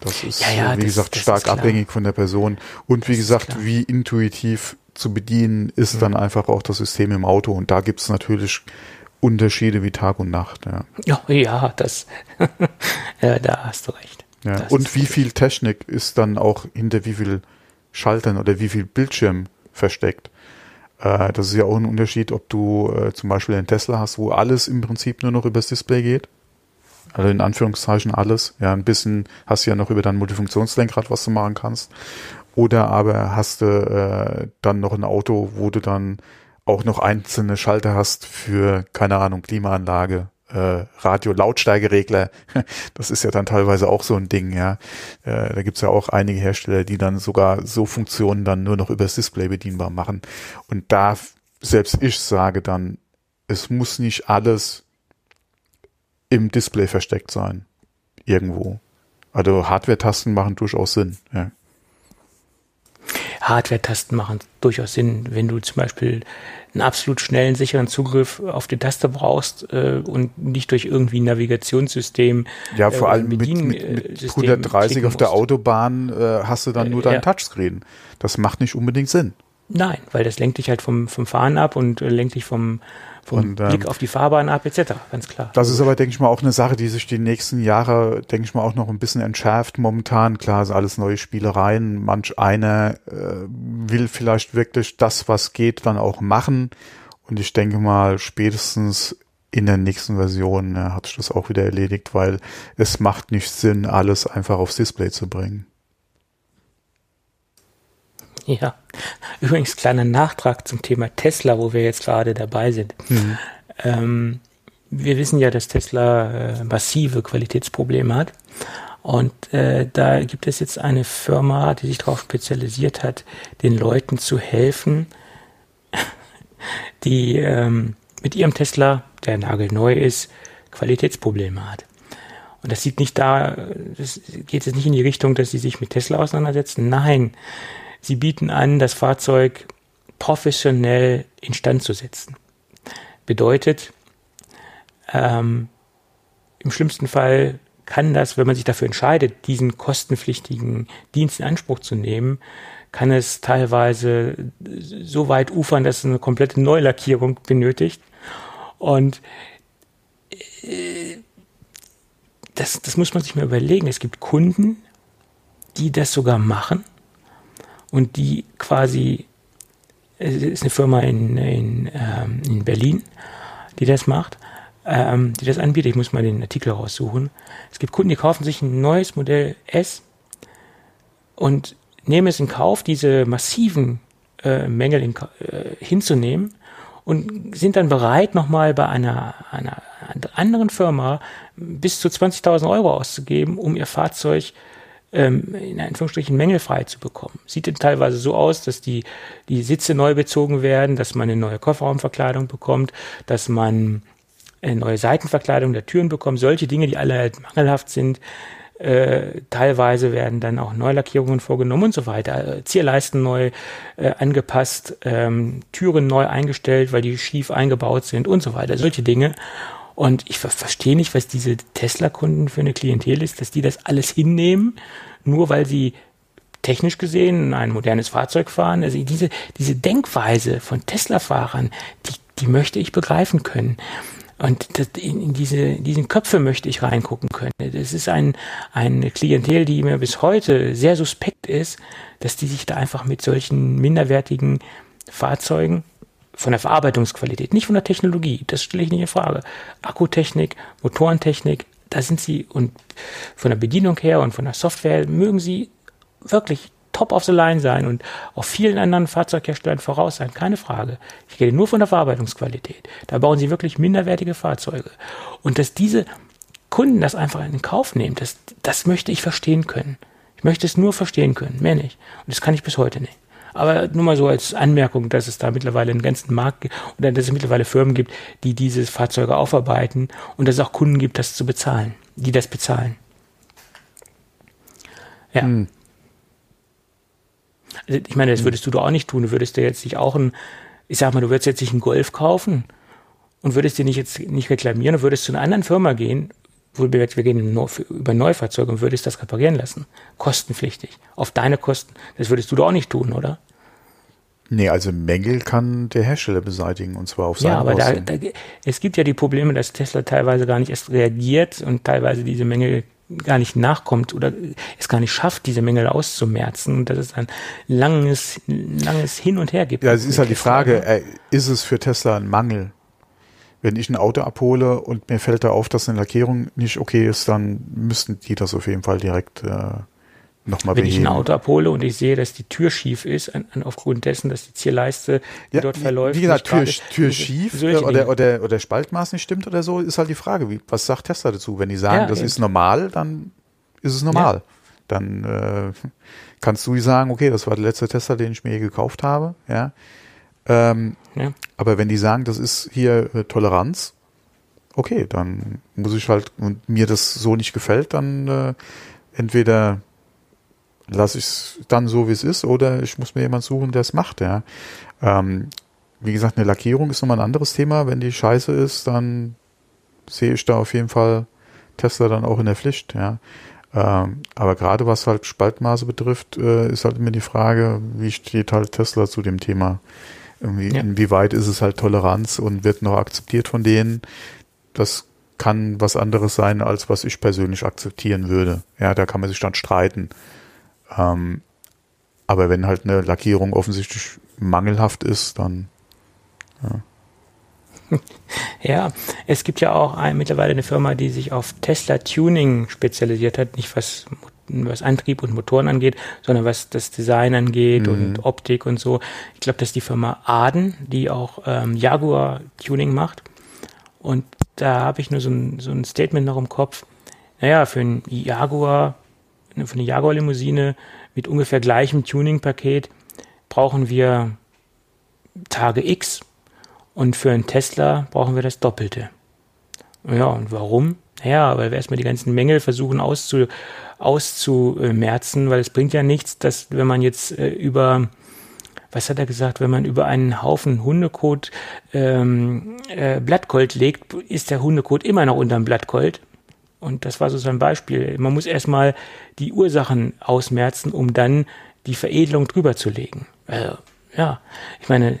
Das ist, ja, ja, wie das, gesagt, das stark abhängig von der Person. Und wie gesagt, wie intuitiv zu bedienen ist ja. dann einfach auch das System im Auto. Und da gibt es natürlich Unterschiede wie Tag und Nacht. Ja, ja, ja das, ja, da hast du recht. Ja. Und wie viel Technik ist dann auch hinter wie viel Schaltern oder wie viel Bildschirm versteckt? Äh, das ist ja auch ein Unterschied, ob du äh, zum Beispiel einen Tesla hast, wo alles im Prinzip nur noch übers Display geht. Also in Anführungszeichen alles. Ja, ein bisschen hast du ja noch über dein Multifunktionslenkrad, was du machen kannst. Oder aber hast du äh, dann noch ein Auto, wo du dann auch noch einzelne Schalter hast für, keine Ahnung, Klimaanlage, äh, Radio-Lautsteigeregler. Das ist ja dann teilweise auch so ein Ding, ja. Äh, da gibt's ja auch einige Hersteller, die dann sogar so Funktionen dann nur noch übers Display bedienbar machen. Und da selbst ich sage dann, es muss nicht alles im Display versteckt sein. Irgendwo. Also Hardware-Tasten machen durchaus Sinn, ja. Hardware-Tasten machen durchaus Sinn, wenn du zum Beispiel einen absolut schnellen, sicheren Zugriff auf die Taste brauchst äh, und nicht durch irgendwie ein Navigationssystem. Ja, vor äh, allem mit, mit, mit 130 auf der Autobahn äh, hast du dann nur dein ja. Touchscreen. Das macht nicht unbedingt Sinn. Nein, weil das lenkt dich halt vom, vom Fahren ab und äh, lenkt dich vom, vom und, ähm, Blick auf die Fahrbahn ab, etc. Ganz klar. Das ist aber, denke ich mal, auch eine Sache, die sich die nächsten Jahre, denke ich mal, auch noch ein bisschen entschärft momentan. Klar, sind alles neue Spielereien. Manch einer äh, will vielleicht wirklich das, was geht, dann auch machen. Und ich denke mal, spätestens in der nächsten Version äh, hat sich das auch wieder erledigt, weil es macht nicht Sinn, alles einfach aufs Display zu bringen. Ja. Übrigens, kleiner Nachtrag zum Thema Tesla, wo wir jetzt gerade dabei sind. Mhm. Ähm, wir wissen ja, dass Tesla äh, massive Qualitätsprobleme hat. Und äh, da gibt es jetzt eine Firma, die sich darauf spezialisiert hat, den Leuten zu helfen, die ähm, mit ihrem Tesla, der nagelneu ist, Qualitätsprobleme hat. Und das sieht nicht da, das geht jetzt nicht in die Richtung, dass sie sich mit Tesla auseinandersetzen. Nein, Sie bieten an, das Fahrzeug professionell instand zu setzen. Bedeutet, ähm, im schlimmsten Fall kann das, wenn man sich dafür entscheidet, diesen kostenpflichtigen Dienst in Anspruch zu nehmen, kann es teilweise so weit ufern, dass es eine komplette Neulackierung benötigt. Und äh, das, das muss man sich mal überlegen. Es gibt Kunden, die das sogar machen und die quasi, es ist eine Firma in, in, ähm, in Berlin, die das macht, ähm, die das anbietet. Ich muss mal den Artikel raussuchen. Es gibt Kunden, die kaufen sich ein neues Modell S und nehmen es in Kauf, diese massiven äh, Mängel in, äh, hinzunehmen und sind dann bereit, nochmal bei einer, einer anderen Firma bis zu 20.000 Euro auszugeben, um ihr Fahrzeug ähm, in Anführungsstrichen mängelfrei zu bekommen. Sieht dann teilweise so aus, dass die, die Sitze neu bezogen werden, dass man eine neue Kofferraumverkleidung bekommt, dass man eine neue Seitenverkleidung der Türen bekommt, solche Dinge, die alle halt mangelhaft sind. Äh, teilweise werden dann auch Neulackierungen vorgenommen und so weiter. Äh, Zierleisten neu äh, angepasst, ähm, Türen neu eingestellt, weil die schief eingebaut sind und so weiter. Solche Dinge. Und ich ver verstehe nicht, was diese Tesla-Kunden für eine Klientel ist, dass die das alles hinnehmen, nur weil sie technisch gesehen ein modernes Fahrzeug fahren. Also diese, diese Denkweise von Tesla-Fahrern, die, die möchte ich begreifen können. Und das, in, in, diese, diesen Köpfe möchte ich reingucken können. Das ist ein, eine Klientel, die mir bis heute sehr suspekt ist, dass die sich da einfach mit solchen minderwertigen Fahrzeugen von der Verarbeitungsqualität, nicht von der Technologie, das stelle ich nicht in Frage. Akkutechnik, Motorentechnik, da sind sie und von der Bedienung her und von der Software mögen sie wirklich top of the line sein und auch vielen anderen Fahrzeugherstellern voraus sein, keine Frage. Ich rede nur von der Verarbeitungsqualität. Da bauen sie wirklich minderwertige Fahrzeuge. Und dass diese Kunden das einfach in Kauf nehmen, das, das möchte ich verstehen können. Ich möchte es nur verstehen können, mehr nicht. Und das kann ich bis heute nicht. Aber nur mal so als Anmerkung, dass es da mittlerweile einen ganzen Markt gibt oder dass es mittlerweile Firmen gibt, die diese Fahrzeuge aufarbeiten und dass es auch Kunden gibt, das zu bezahlen, die das bezahlen. Ja. Hm. Also ich meine, das würdest du doch auch nicht tun. Du würdest dir jetzt nicht auch ein, ich sag mal, du würdest jetzt nicht einen Golf kaufen und würdest dir nicht jetzt nicht reklamieren und würdest zu einer anderen Firma gehen, wo wir, wir gehen über Neufahrzeuge und würdest das reparieren lassen. Kostenpflichtig. Auf deine Kosten. Das würdest du doch auch nicht tun, oder? Nee, also Mängel kann der Hersteller beseitigen und zwar auf seine Ja, aber da, da, es gibt ja die Probleme, dass Tesla teilweise gar nicht erst reagiert und teilweise diese Mängel gar nicht nachkommt oder es gar nicht schafft, diese Mängel auszumerzen und dass es ein langes, langes Hin und Her gibt. Ja, es ist halt die Frage, ne? äh, ist es für Tesla ein Mangel? Wenn ich ein Auto abhole und mir fällt da auf, dass eine Lackierung nicht okay ist, dann müssten die das auf jeden Fall direkt äh, nochmal beheben. Wenn ich ein Auto abhole und ich sehe, dass die Tür schief ist, an, an, aufgrund dessen, dass die Zierleiste ja, dort verläuft. Wie gesagt, Tür, Tür schief oder, oder, oder Spaltmaß nicht stimmt oder so, ist halt die Frage. Wie, was sagt Tesla dazu? Wenn die sagen, ja, das eben. ist normal, dann ist es normal. Ja. Dann äh, kannst du sagen, okay, das war der letzte Tesla, den ich mir hier gekauft habe. Ja. Ähm, ja. Aber wenn die sagen, das ist hier äh, Toleranz, okay, dann muss ich halt, und mir das so nicht gefällt, dann äh, entweder lasse ich es dann so, wie es ist, oder ich muss mir jemand suchen, der es macht, ja. Ähm, wie gesagt, eine Lackierung ist nochmal ein anderes Thema. Wenn die scheiße ist, dann sehe ich da auf jeden Fall Tesla dann auch in der Pflicht, ja. Ähm, aber gerade was halt Spaltmaße betrifft, äh, ist halt immer die Frage, wie steht halt Tesla zu dem Thema? Irgendwie, ja. Inwieweit ist es halt Toleranz und wird noch akzeptiert von denen? Das kann was anderes sein, als was ich persönlich akzeptieren würde. Ja, da kann man sich dann streiten. Ähm, aber wenn halt eine Lackierung offensichtlich mangelhaft ist, dann ja. Ja, es gibt ja auch ein, mittlerweile eine Firma, die sich auf Tesla Tuning spezialisiert hat, nicht was was Antrieb und Motoren angeht, sondern was das Design angeht mhm. und Optik und so. Ich glaube, das ist die Firma Aden, die auch ähm, Jaguar Tuning macht. Und da habe ich nur so ein, so ein Statement noch im Kopf. Naja, für ein Jaguar, für eine Jaguar-Limousine mit ungefähr gleichem Tuning-Paket brauchen wir Tage X und für einen Tesla brauchen wir das Doppelte. Ja, und warum? Ja, weil wir erstmal die ganzen Mängel versuchen auszu, auszumerzen, weil es bringt ja nichts, dass wenn man jetzt äh, über, was hat er gesagt, wenn man über einen Haufen Hundekot ähm, äh, Blattgold legt, ist der Hundekot immer noch unterm Blattgold. Und das war so sein Beispiel. Man muss erstmal die Ursachen ausmerzen, um dann die Veredelung drüber zu legen. Also, ja, ich meine,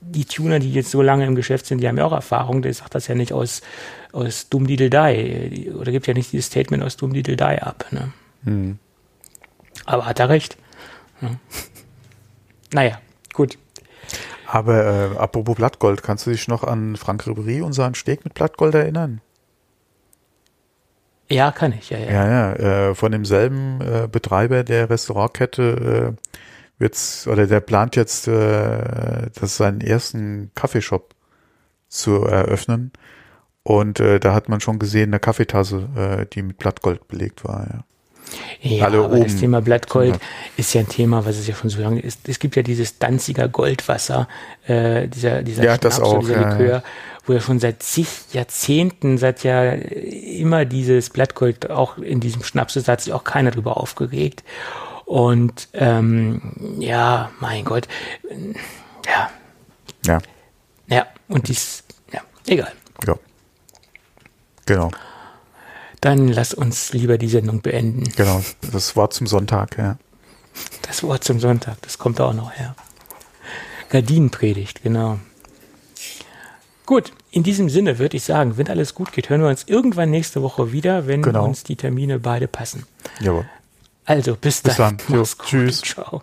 die Tuner, die jetzt so lange im Geschäft sind, die haben ja auch Erfahrung, der sagt das ja nicht aus, aus dumm die oder gibt ja nicht dieses Statement aus dumm die ab. Ne? Hm. Aber hat er recht. Ja. Naja, gut. Aber äh, apropos Blattgold, kannst du dich noch an Frank Ribery und seinen Steg mit Blattgold erinnern? Ja, kann ich, ja, ja. Ja, ja, äh, von demselben äh, Betreiber der Restaurantkette äh, wird's, oder der plant jetzt, äh, das seinen ersten Kaffeeshop zu eröffnen. Und äh, da hat man schon gesehen, eine Kaffeetasse, äh, die mit Blattgold belegt war, ja. Ja, Alle aber das Thema Blattgold ist ja ein Thema, was es ja schon so lange ist. Es gibt ja dieses Danziger Goldwasser, äh, dieser, dieser ja, Schnaps auch, dieser Likör, ja. wo ja schon seit zig Jahrzehnten, seit ja immer dieses Blattgold auch in diesem Schnaps ist, hat sich auch keiner drüber aufgeregt. Und ähm, ja, mein Gott, ja. Ja. Ja, und dies, ja, egal. Ja. Genau. Dann lass uns lieber die Sendung beenden. Genau, das Wort zum Sonntag, ja. Das Wort zum Sonntag, das kommt auch noch her. Gardinenpredigt, genau. Gut, in diesem Sinne würde ich sagen, wenn alles gut geht, hören wir uns irgendwann nächste Woche wieder, wenn genau. uns die Termine beide passen. Jawohl. Also, bis, bis dann. dann. Jo, tschüss. Ciao.